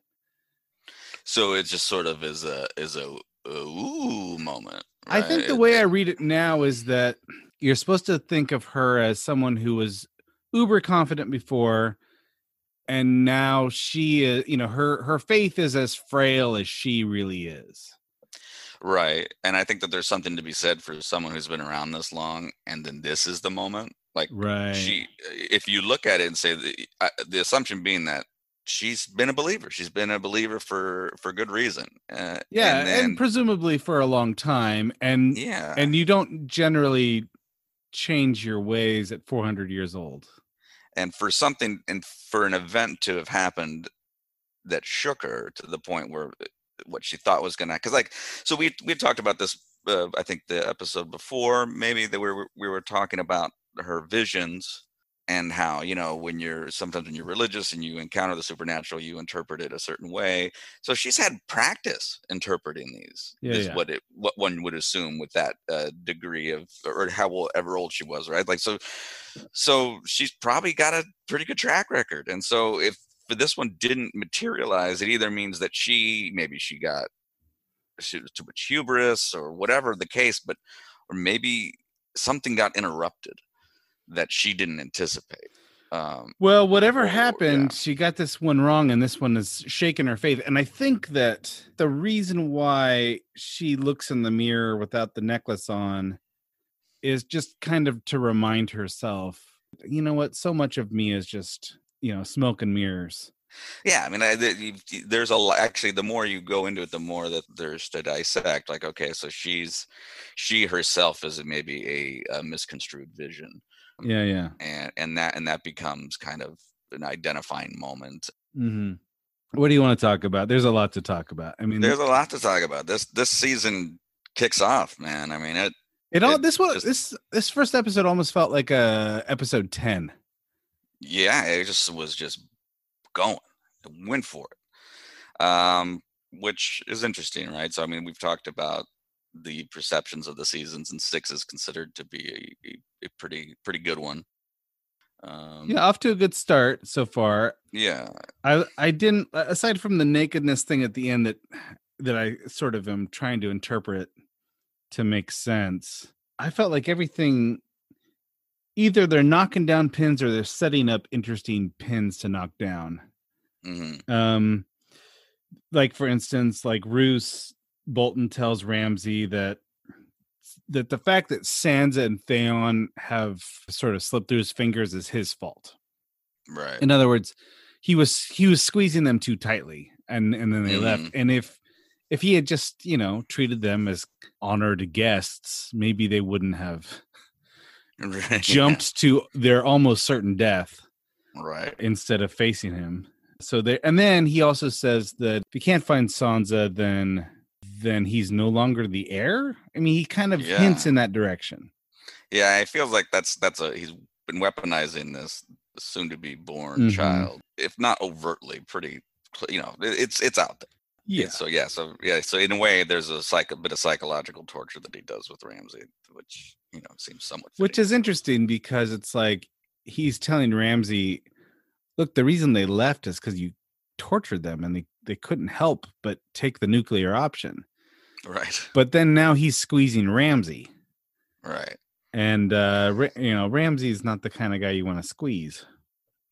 So it just sort of is a is a, a ooh moment.
I think the way I read it now is that you're supposed to think of her as someone who was uber confident before and now she is you know her her faith is as frail as she really is
Right. And I think that there's something to be said for someone who's been around this long and then this is the moment. Like
right
she if you look at it and say the uh, the assumption being that she's been a believer. She's been a believer for for good reason. Uh,
yeah
and
and, presumably for a long time and
yeah.
and you don't generally change your ways at 400 years old
and for something and for an event to have happened that shook her to the point where uh, what she thought was gonna because like so we we talked about this uh, i think the episode before maybe that we were we were talking about her visions and how you know when you're sometimes when you're religious and you encounter the supernatural you interpret it a certain way. So she's had practice interpreting these
Yeah,
is
yeah.
what it what one would assume with that uh, degree of or however old she was right? Like so so she's probably got a pretty good track record. And so if this one didn't materialize it either means that she maybe she got she was too much hubris or whatever the case but or maybe something got interrupted that she didn't anticipate um
Well, whatever
Or-
happened, she got this one wrong, and this one is shaking her faith. And I think that the reason why she looks in the mirror without the necklace on is just kind of to remind herself, you know what? So much of me is just, you know, smoke and mirrors.
yeah i mean I, th- you- you- there's a actually the more you go into it the more that there's to dissect like okay so she's she herself is maybe a, a misconstrued vision
Yeah, yeah.
and and that and that becomes kind of an identifying moment
hmm What do you want to talk about? There's a lot to talk about. I mean,
there's a lot to talk about this this season kicks off man i mean it
it all
it
this
was
this this first episode almost felt like a episode ten.
yeah it just was just going it went for it um which is interesting right so i mean we've talked about the perceptions of the seasons and six is considered to be a, a, pretty pretty good one um
Yeah, off to a good start so far.
yeah
I I didn't aside from the nakedness thing at the end that that I sort of am trying to interpret to make sense. I felt like everything either they're knocking down pins or they're setting up interesting pins to knock down.
hmm
Um like for instance, like Roose Bolton tells Ramsay that that the fact that Sansa and Theon have sort of slipped through his fingers is his fault.
Right.
In other words he was he was squeezing them too tightly and and then they left.
Mhm.
and if if he had just you know treated them as honored guests maybe they wouldn't have
Right,
jumped to their almost certain death
right.
instead of facing him. So there and then he also says that if you can't find sansa then then he's no longer the heir i mean he kind of hints in that direction
yeah it feels like that's that's a he's been weaponizing this soon to be born
Mhm.
child if not overtly pretty you know it's it's out there
yeah
So yeah, so yeah, so in a way, there's a psych a bit of psychological torture that he does with Ramsay, which you know seems somewhat.
which is interesting because it's like he's telling Ramsay, look, the reason they left is because you tortured them and they, they couldn't help but take the nuclear option.
Right,
But then now he's squeezing Ramsay.
right.
And uh you know, Ramsay's not the kind of guy you want to squeeze.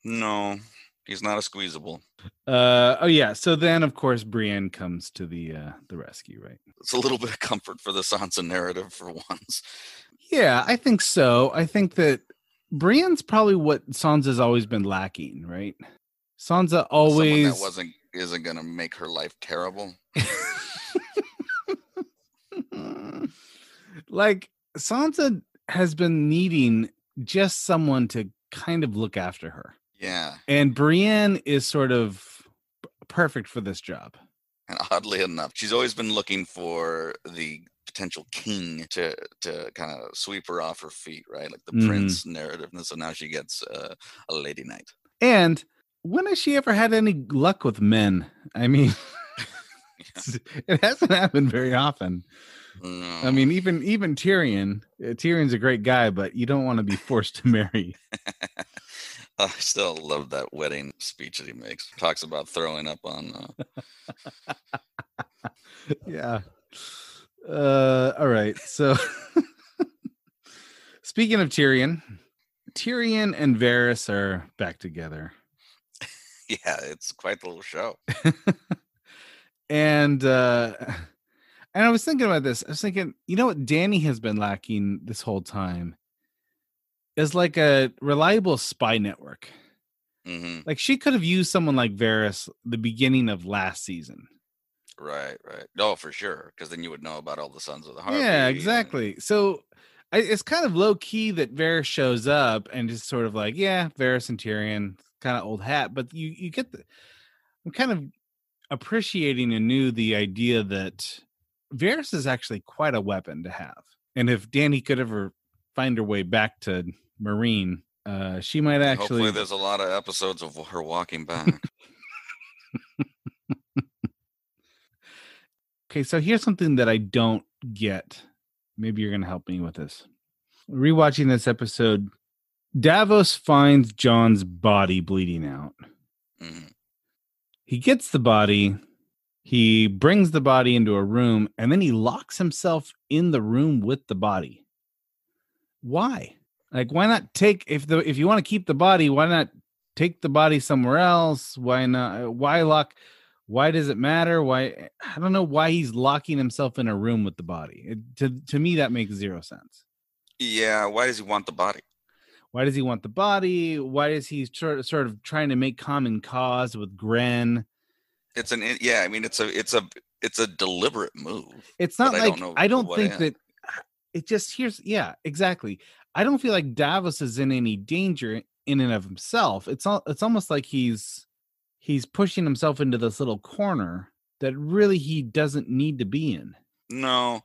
No, he's not a squeezable.
Uh oh yeah, so then of course Brienne comes to the uh the rescue, right?
It's a little bit of comfort for the Sansa narrative for once.
Yeah, I think so. I think that Brienne's probably what Sansa's always been lacking, right? Sansa
Someone
always
that wasn't isn't gonna make her life terrible.
Like Sansa has been needing just someone to kind of look after her.
Yeah,
And Brienne is sort of perfect for this job.
and oddly enough, she's always been looking for the potential king to to kind of sweep her off her feet, right? Like the
Mhm.
prince narrative, and so now she gets uh, a lady knight.
And when has she ever had any luck with men? I mean, it hasn't happened very often. I mean, even even Tyrion, uh, Tyrion's a great guy, but you don't want to be forced to marry.
I still love that wedding speech that he makes. Talks about throwing up on. Uh,
yeah. Uh all right. So speaking of Tyrion, Tyrion and Varys are back together.
yeah, it's quite the little show.
And uh and I was thinking about this. I was thinking, you know what Dany has been lacking this whole time is like a reliable spy network.
hmm
Like she could have used someone like Varys the beginning of last season.
Right, right. No, for sure, because then you would know about all the sons of the Harpy.
Yeah,
and-
exactly. So I, it's kind of low key that Varys shows up and just sort of like, yeah, Varys and Tyrion, kind of old hat, but you you get the. I'm kind of appreciating anew the idea that Varys is actually quite a weapon to have, and if Dany could ever find her way back to Meereen, Uh, she might actually.
Hopefully, there's a lot of episodes of her walking back.
Okay, so here's something that I don't get. Maybe you're going to help me with this. Rewatching this episode, Davos finds Jon's body bleeding out.
Mhm.
He gets the body, he brings the body into a room, and then he locks himself in the room with the body. Why? Like, why not take if the if you want to keep the body, why not take the body somewhere else? Why not? Uh, why lock? Why does it matter? Why I don't know why he's locking himself in a room with the body. It, to to me, that makes zero sense.
Yeah, why does he want the body?
Why does he want the body? Why is he sort sort of trying to make common cause with Gren?
It's an yeah. I mean, it's a it's a it's a deliberate move.
It's not
I
like
don't know
I don't think that it just here's yeah exactly. I don't feel like Davos is in any danger in and of himself. It's all it's almost like he's he's pushing himself into this little corner that really he doesn't need to be in.
No,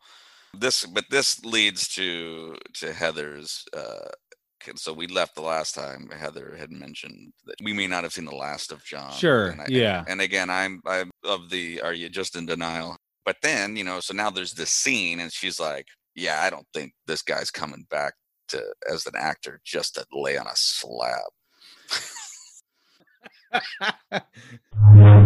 this but this leads to to Heather's. uh 'cause- so we left the last time. Heather had mentioned that we may not have seen the last of Jon.
Sure,
and I-
yeah.
And again, I'm I'm of the. Are you just in denial? But then you know, so now there's this scene, and she's like, "Yeah, I don't think this guy's coming back to as an actor just to lay on a slab."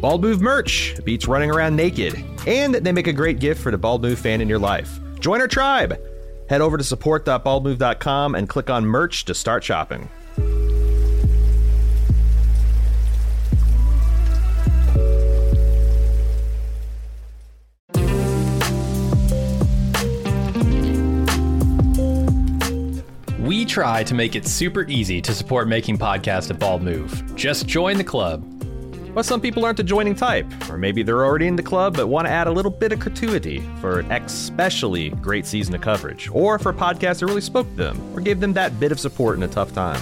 Bald Move merch beats running around naked, and they make a great gift for the Bald Move fan in your life. Join our tribe! Head over to support.baldmove.com and click on merch to start shopping.
We try to make it super easy to support making podcasts at Bald Move. Just join the club.
But some people aren't a joining type, or maybe they're already in the club but want to add a little bit of gratuity for an especially great season of coverage, or for a podcast that really spoke to them, or gave them that bit of support in a tough time.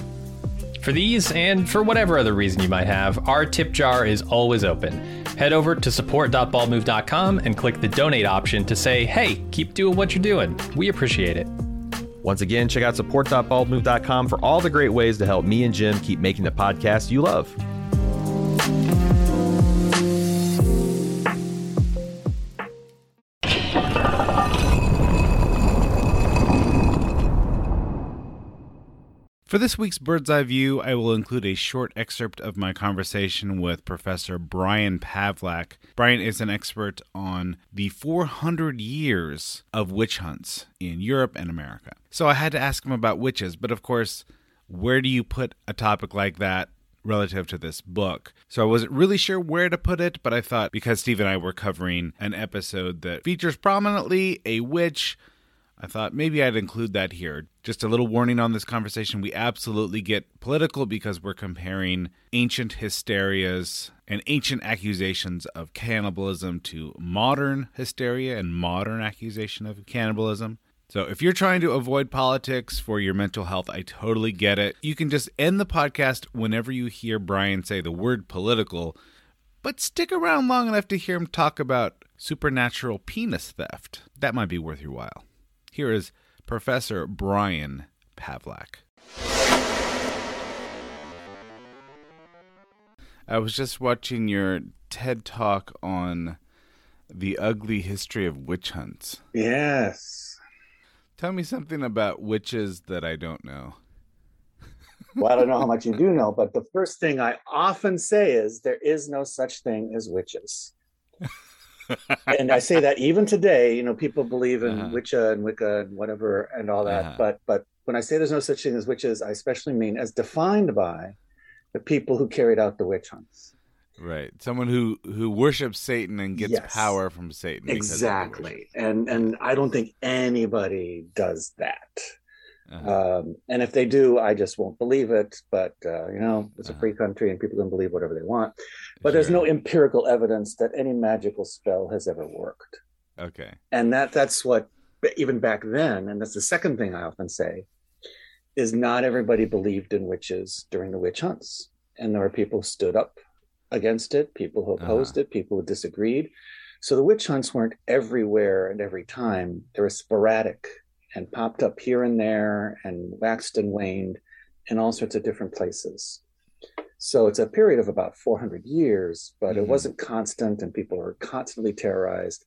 For these, and for whatever other reason you might have, our tip jar is always open. Head over to support.baldmove.com and click the donate option to say, hey, keep doing what you're doing. We appreciate it.
Once again, check out support.baldmove.com for all the great ways to help me and Jim keep making the podcast you love.
For this week's Bird's Eye View, I will include a short excerpt of my conversation with Professor Brian Pavlac. Brian is an expert on the 400 years of witch hunts in Europe and America. So I had to ask him about witches, but of course, where do you put a topic like that relative to this book. So I wasn't really sure where to put it, but I thought because Steve and I were covering an episode that features prominently a witch, I thought maybe I'd include that here. Just a little warning on this conversation. We absolutely get political because we're comparing ancient hysterias and ancient accusations of cannibalism to modern hysteria and modern accusation of cannibalism. So if you're trying to avoid politics for your mental health, I totally get it. You can just end the podcast whenever you hear Brian say the word political, but stick around long enough to hear him talk about supernatural penis theft. That might be worth your while. Here is Professor Brian Pavlac. I was just watching your TED talk on the ugly history of witch hunts.
Yes.
Tell me something about witches that I don't know.
well, I don't know how much you do know, but the first thing I often say is there is no such thing as witches. and I say that even today, you know, people believe in uh-huh. Wicca and Wicca and whatever and all that. Uh-huh. But but when I say there's no such thing as witches, I especially mean as defined by the people who carried out the witch hunts.
Right. Someone who who worships Satan and gets yes. power from Satan.
Exactly. And and I don't think anybody does that. Uh-huh. Um, and if they do, I just won't believe it. But uh, you know, it's a uh-huh. free country, and people can believe whatever they want. But sure. there's no empirical evidence that any magical spell has ever worked.
Okay.
And that that's what even back then, and that's the second thing I often say, is not everybody believed in witches during the witch hunts, and there were people who stood up against it, people who opposed uh-huh. it, people who disagreed. So the witch hunts weren't everywhere and every time. They were sporadic and popped up here and there and waxed and waned in all sorts of different places. So it's a period of about 400 years, but mm-hmm. it wasn't constant and people were constantly terrorized.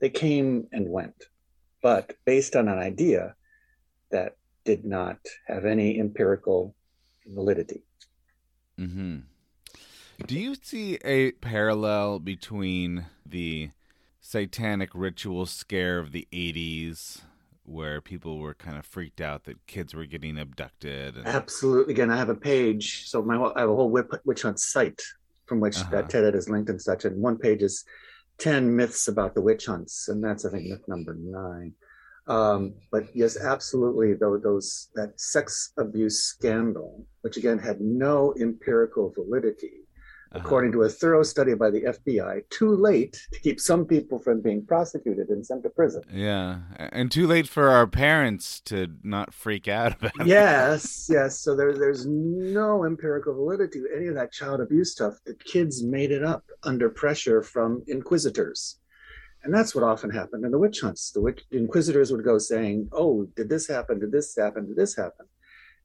They came and went, but based on an idea that did not have any empirical validity.
Mm-hmm. Do you see a parallel between the satanic ritual scare of the 80s where people were kind of freaked out that kids were getting abducted and...
absolutely again i have a page so my i have a whole witch hunt site from which uh-huh. that ted Ed is linked and such and one page is 10 myths about the witch hunts and that's i think myth number nine um, but yes absolutely though those that sex abuse scandal which again had no empirical validity. Uh-huh. according to a thorough study by the FBI, too late to keep some people from being prosecuted and sent to prison.
Yeah, and too late for our parents to not freak out about
it. Yes, yes. So there, there's no empirical validity to any of that child abuse stuff. The kids made it up under pressure from inquisitors. And that's what often happened in the witch hunts. The witch, inquisitors would go saying, Oh, did this happen? Did this happen? Did this happen?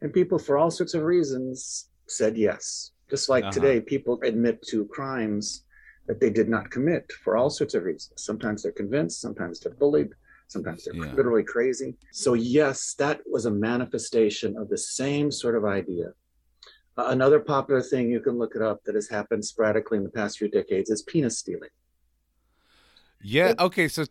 And people, for all sorts of reasons, said yes. Just like uh-huh. today, people admit to crimes that they did not commit for all sorts of reasons. Sometimes they're convinced, sometimes they're bullied, sometimes they're yeah. literally crazy. So, yes, that was a manifestation of the same sort of idea. Uh, another popular thing you can look it up that has happened sporadically in the past few decades is penis stealing.
Yeah. Okay. So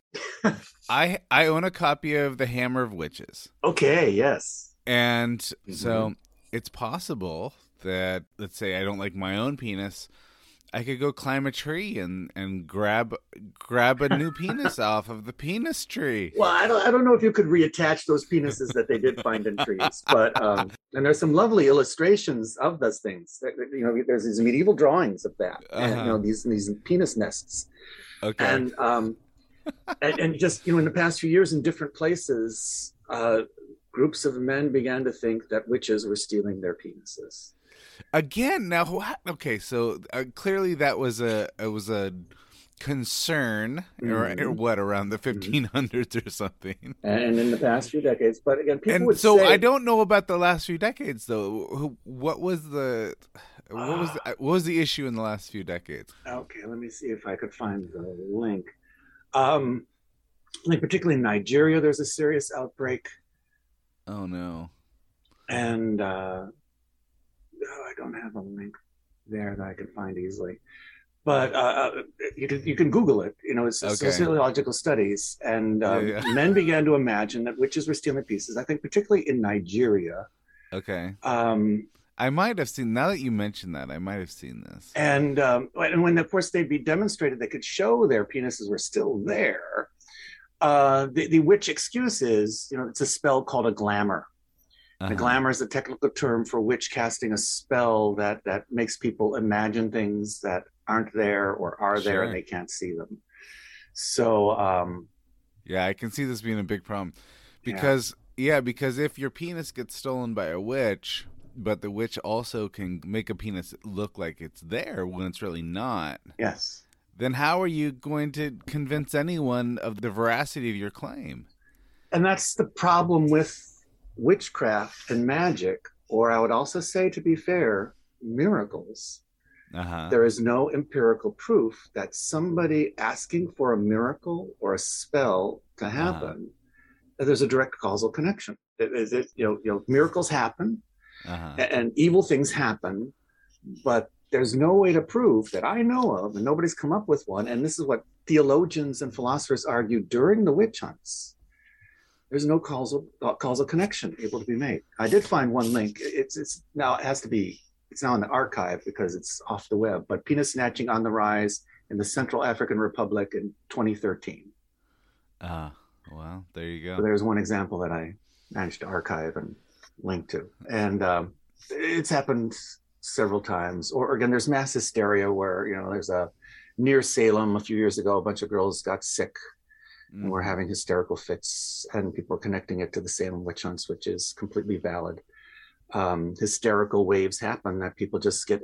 I I own a copy of the Hammer of Witches.
Okay. Yes.
And mm-hmm. so it's possible that let's say I don't like my own penis, I could go climb a tree and and grab grab a new penis off of the penis tree.
Well, I don't I don't know if you could reattach those penises that they did find in trees, but um, and there's some lovely illustrations of those things. You know, there's these medieval drawings of that, uh-huh. and, you know, these these penis nests.
Okay.
And um, and, and just you know, in the past few years, in different places, uh, groups of men began to think that witches were stealing their penises
again now okay so uh, clearly that was a it was a concern mm-hmm. or, or, what around the 1500s mm-hmm. or something.
And in the past few decades but again people
and
would
so
say,
i don't know about the last few decades though. What was the what was the, what was the issue in the last few decades?
Okay let me see if i could find the link. Um like particularly in nigeria there's a serious outbreak.
Oh no.
And uh, oh, I don't have a link there that I can find easily. But uh, uh, you can you can Google it. You know, it's
Okay.
sociological studies, and um,
Yeah, yeah.
men began to imagine that witches were stealing pieces. I think particularly in Nigeria.
Okay.
Um,
I might have seen. Now that you mentioned that, I might have seen this.
and um, and when of course they'd be demonstrated, they could show their penises were still there. Uh, the, the witch excuse is, you know, it's a spell called a glamour.
Uh-huh.
The glamour is a technical term for witch casting a spell that that makes people imagine things that aren't there or are there and they can't see them. So um,
Yeah, I can see this being a big problem
Yeah.
because yeah, because if your penis gets stolen by a witch, but the witch also can make a penis look like it's there when it's really not,
yes,
then how are you going to convince anyone of the veracity of your claim?
and that's the problem with witchcraft and magic, or I would also say, to be fair, miracles.
Uh-huh.
There is no empirical proof that somebody asking for a miracle or a spell to happen, that there's a direct causal connection. It- it- it- you, know, you know, miracles happen
Uh-huh.
a- and evil things happen, but there's no way to prove that I know of, and nobody's come up with one. And this is what theologians and philosophers argued during the witch hunts. There's no causal uh, causal connection able to be made. I did find one link. It's it's now it has to be it's now in the archive because it's off the web. But penis snatching on the rise in the Central African Republic in 2013.
Ah, well, there you
So
go.
there's one example that I managed to archive and link to. And um, it's happened several times. Or again, there's mass hysteria where, you know, there's a near Salem a few years ago, a bunch of girls got sick and were having hysterical fits, and people are connecting it to the Salem witch hunts, which is completely valid. Um, hysterical waves happen that people just get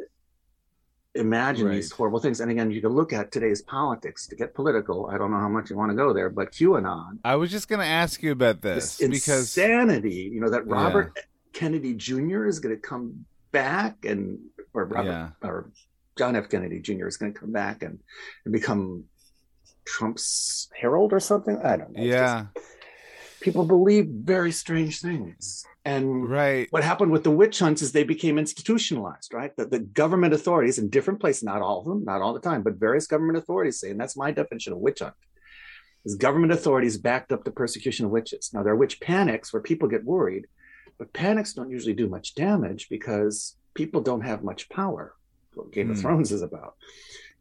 imagine these horrible things. And again, you can look at today's politics to get political. I don't know how much you want to go there, but QAnon
I was just going to ask you about this
this
because
insanity, you know, that
Yeah.
Robert Kennedy Jr. is going to come back and, or Robert,
Yeah.
or John F. Kennedy Jr. is going to come back and, and become Trump's herald or something. I don't know.
Yeah,
just- people believe very strange things. And
right.
what happened with the witch hunts is they became institutionalized, right? That the government authorities in different places, not all of them, not all the time, but various government authorities say, and that's my definition of witch hunt, is government authorities backed up the persecution of witches. Now there are witch panics where people get worried, but panics don't usually do much damage because people don't have much power. What Game of
Hmm.
Thrones is about.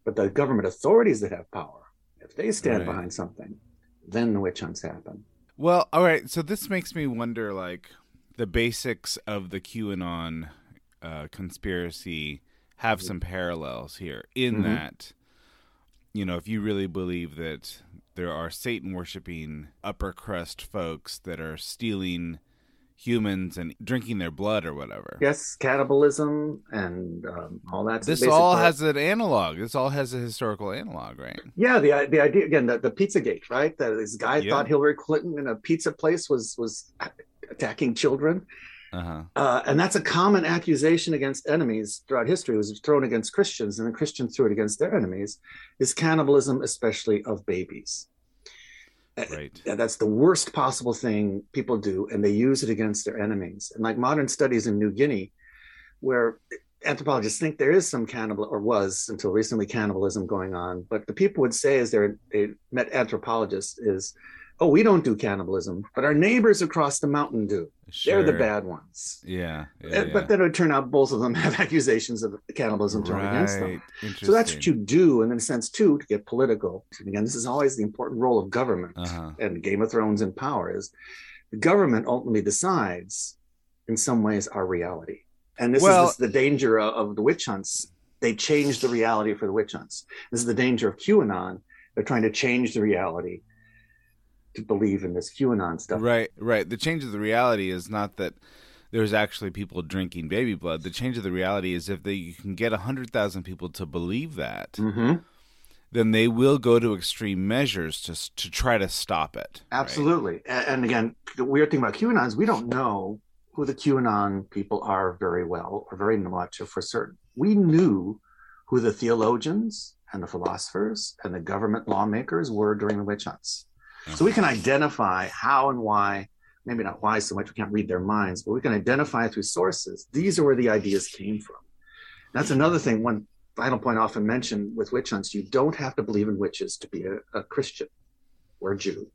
But the government authorities that have power, if they stand
Right.
behind something, then the witch hunts happen.
Well, all right. So this makes me wonder, like, the basics of the QAnon uh, conspiracy have some parallels here. In
Mhm.
that, you know, if you really believe that there are Satan worshiping upper crust folks that are stealing humans and drinking their blood or whatever.
Yes, cannibalism and um, all that.
This all
part.
has an analog. This all has a historical analog, right?
Yeah, the the idea again, the, the Pizzagate, right? That this guy thought Hillary Clinton in a pizza place was was attacking children,
Uh huh.
uh, and that's a common accusation against enemies throughout history. It was thrown against Christians, and the Christians threw it against their enemies. Is cannibalism, especially of babies.
Right.
yeah, that's the worst possible thing people do, and they use it against their enemies. And like modern studies in New Guinea, where anthropologists think there is some cannibal, or was until recently, cannibalism going on. But the people would say, as they met anthropologists, is, "Oh, we don't do cannibalism, but our neighbors across the mountain do. They're the bad ones."
Yeah. yeah,
Uh,
yeah.
But then it would turn out both of them have accusations of cannibalism thrown against them. So that's what you do, and in a sense, too, to get political. And again, this is always the important role of government
Uh-huh.
and Game of Thrones and power is the government ultimately decides, in some ways, our reality. And this
Well-
is this, the danger of, of the witch hunts. They change the reality for the witch hunts. This is the danger of QAnon. They're trying to change the reality to believe in this QAnon stuff.
Right, right. The change of the reality is not that there's actually people drinking baby blood. The change of the reality is if they you can get 100,000 people to believe that,
Mm-hmm.
then they will go to extreme measures to to try to stop it.
Absolutely. A- And, again, the weird thing about QAnon is we don't know who the QAnon people are very well or very much or for certain. We knew who the theologians and the philosophers and the government lawmakers were during the witch hunts. So we can identify how and why maybe not why so much, we can't read their minds, but we can identify through sources. These are where the ideas came from. That's another thing, one final point often mentioned with witch hunts you don't have to believe in witches to be a, a Christian or a Jew,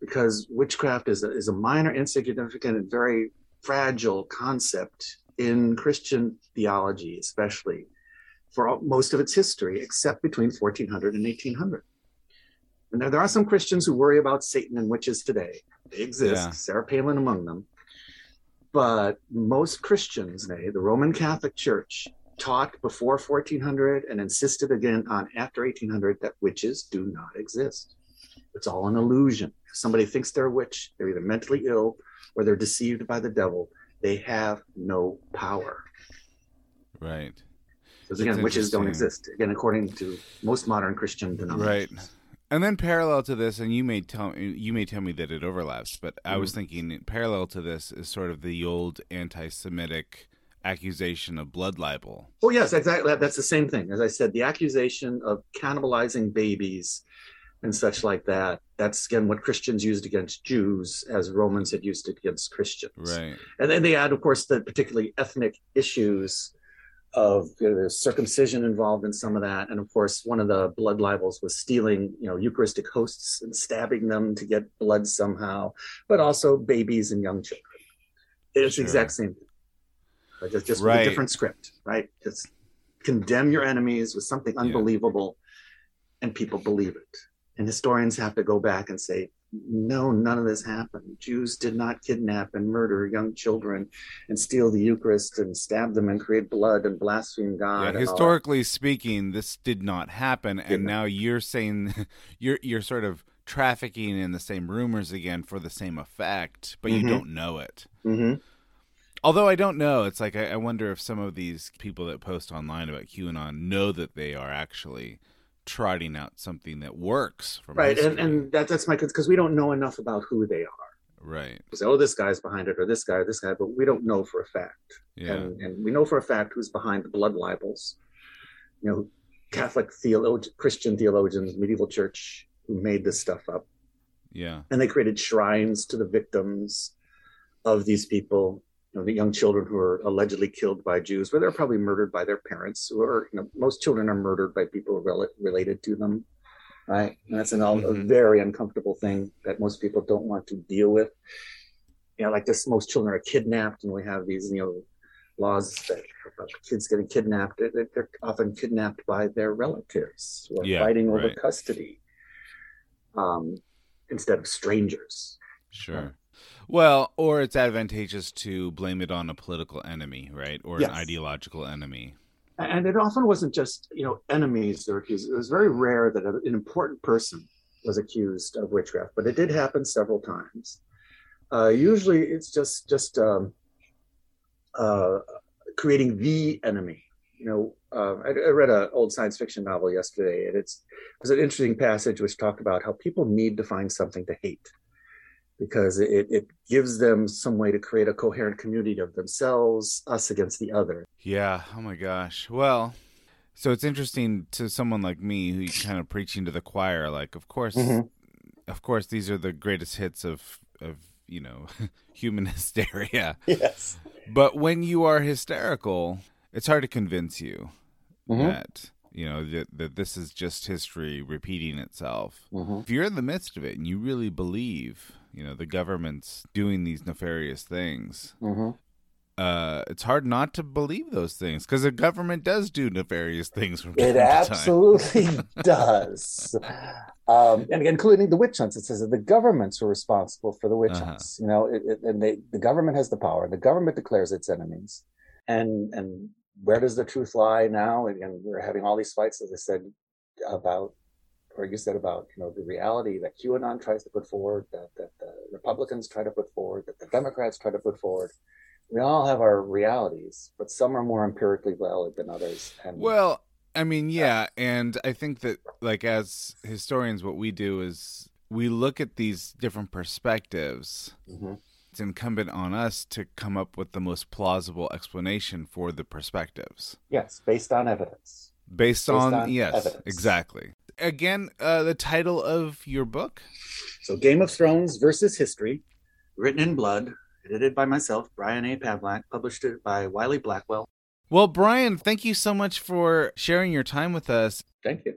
because witchcraft is a, is a minor, insignificant, and very fragile concept in Christian theology, especially for most of its history, except between 1400 and 1800. And there, there are some Christians who worry about Satan and witches today. They exist,
Yeah.
Sarah Palin among them. But most Christians, nay, the Roman Catholic Church, taught before 1400 and insisted again on after 1800 that witches do not exist. It's all an illusion. If somebody thinks they're a witch, they're either mentally ill or they're deceived by the devil. They have no power.
Right.
Because again, witches don't exist. Again, according to most modern Christian denominations. Right.
And then parallel to this, and you may tell you may tell me that it overlaps, but I was
Mhm.
thinking parallel to this is sort of the old anti-Semitic accusation of blood libel.
Oh yes, exactly. That's the same thing. As I said, the accusation of cannibalizing babies and such like that. That's again what Christians used against Jews, as Romans had used it against Christians.
Right.
And then they add, of course, the particularly ethnic issues of you know, there's circumcision involved in some of that, and of course, one of the blood libels was stealing, you know, Eucharistic hosts and stabbing them to get blood somehow, but also babies and young children. It's
Sure.
the exact same thing, but just, just with
Right.
a different script, right? Just condemn your enemies with something unbelievable, and people believe it. And historians have to go back and say, no, none of this happened. Jews did not kidnap and murder young children and steal the Eucharist and stab them and create blood and blaspheme God.
Yeah, historically speaking, this did not happen, and now you're saying you're you're sort of trafficking in the same rumors again for the same effect, but you
Mhm.
don't know it.
Mhm.
Although I don't know, it's like I, I wonder if some of these people that post online about QAnon know that they are actually trotting out something that works from
right. And,
history.
and that, that's my because we don't know enough about who they are.
right.
Say, oh, this guy's behind it, or this guy, or this guy, but we don't know for a fact.
Yeah.
And, and we know for a fact who's behind the blood libels. You know, Catholic theologian, Christian theologians, medieval church who made this stuff up.
Yeah.
and they created shrines to the victims of these people you know the young children who are allegedly killed by jews but they're probably murdered by their parents who are you know most children are murdered by people rel- related to them right and that's an, a
Mhm.
very uncomfortable thing that most people don't want to deal with you know like this most children are kidnapped and we have these you know laws that about kids getting kidnapped they're, they're often kidnapped by their relatives who are
Yeah,
fighting over
right.
custody um, instead of strangers.
Sure. Well, or it's advantageous to blame it on a political enemy, right? Or
Yes.
an ideological enemy.
And it often wasn't just you know enemies that were accused. It was very rare that an important person was accused of witchcraft, but it did happen several times. Uh, usually, it's just just um, uh, creating the enemy. You know, uh, I, I read an old science fiction novel yesterday, and it's it was an interesting passage which talked about how people need to find something to hate because it, it gives them some way to create a coherent community of themselves, us against the other.
Yeah. Oh my gosh. Well, so it's interesting to someone like me who kind of preaching to the choir. Like, of course,
Mhm.
of course, these are the greatest hits of of you know human hysteria.
Yes.
But when you are hysterical, it's hard to convince you
Mhm.
that you know that, that this is just history repeating itself.
Mhm.
If you're in the midst of it and you really believe, you know, the government's doing these nefarious things,
Mm-hmm.
uh, it's hard not to believe those things because the government does do nefarious things from time
It
to time.
absolutely does. Um, and including the witch hunts. It says that the governments are responsible for the witch
Uh-huh.
hunts. You know, it, it, and they, the government has the power. The government declares its enemies. And and where does the truth lie now? Again, we're having all these fights, as I said, about, you said about, you know, the reality that QAnon tries to put forward, that, that the Republicans try to put forward, that the Democrats try to put forward. We all have our realities, but some are more empirically valid than others. And
Well, I mean, yeah, and I think that like as historians, what we do is we look at these different perspectives.
Mhm.
It's incumbent on us to come up with the most plausible explanation for the perspectives.
Yes, based on evidence.
Based,
Based
on,
on
yes,
evidence.
exactly. Again, uh, the title of your book?
So Game of Thrones versus history, written in blood, edited by myself, Brian A. Pavlac, published it by Wiley Blackwell.
Well, Brian, thank you so much for sharing your time with us.
Thank you.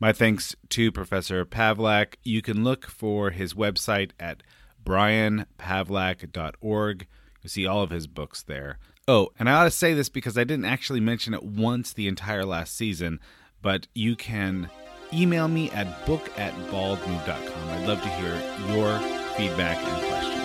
My thanks to Professor Pavlac. You can look for his website at brianpavlac.org. You'll see all of his books there. Oh, and I ought to say this because I didn't actually mention it once the entire last season, but you can email me at book at baldmove.com. I'd love to hear your feedback and questions.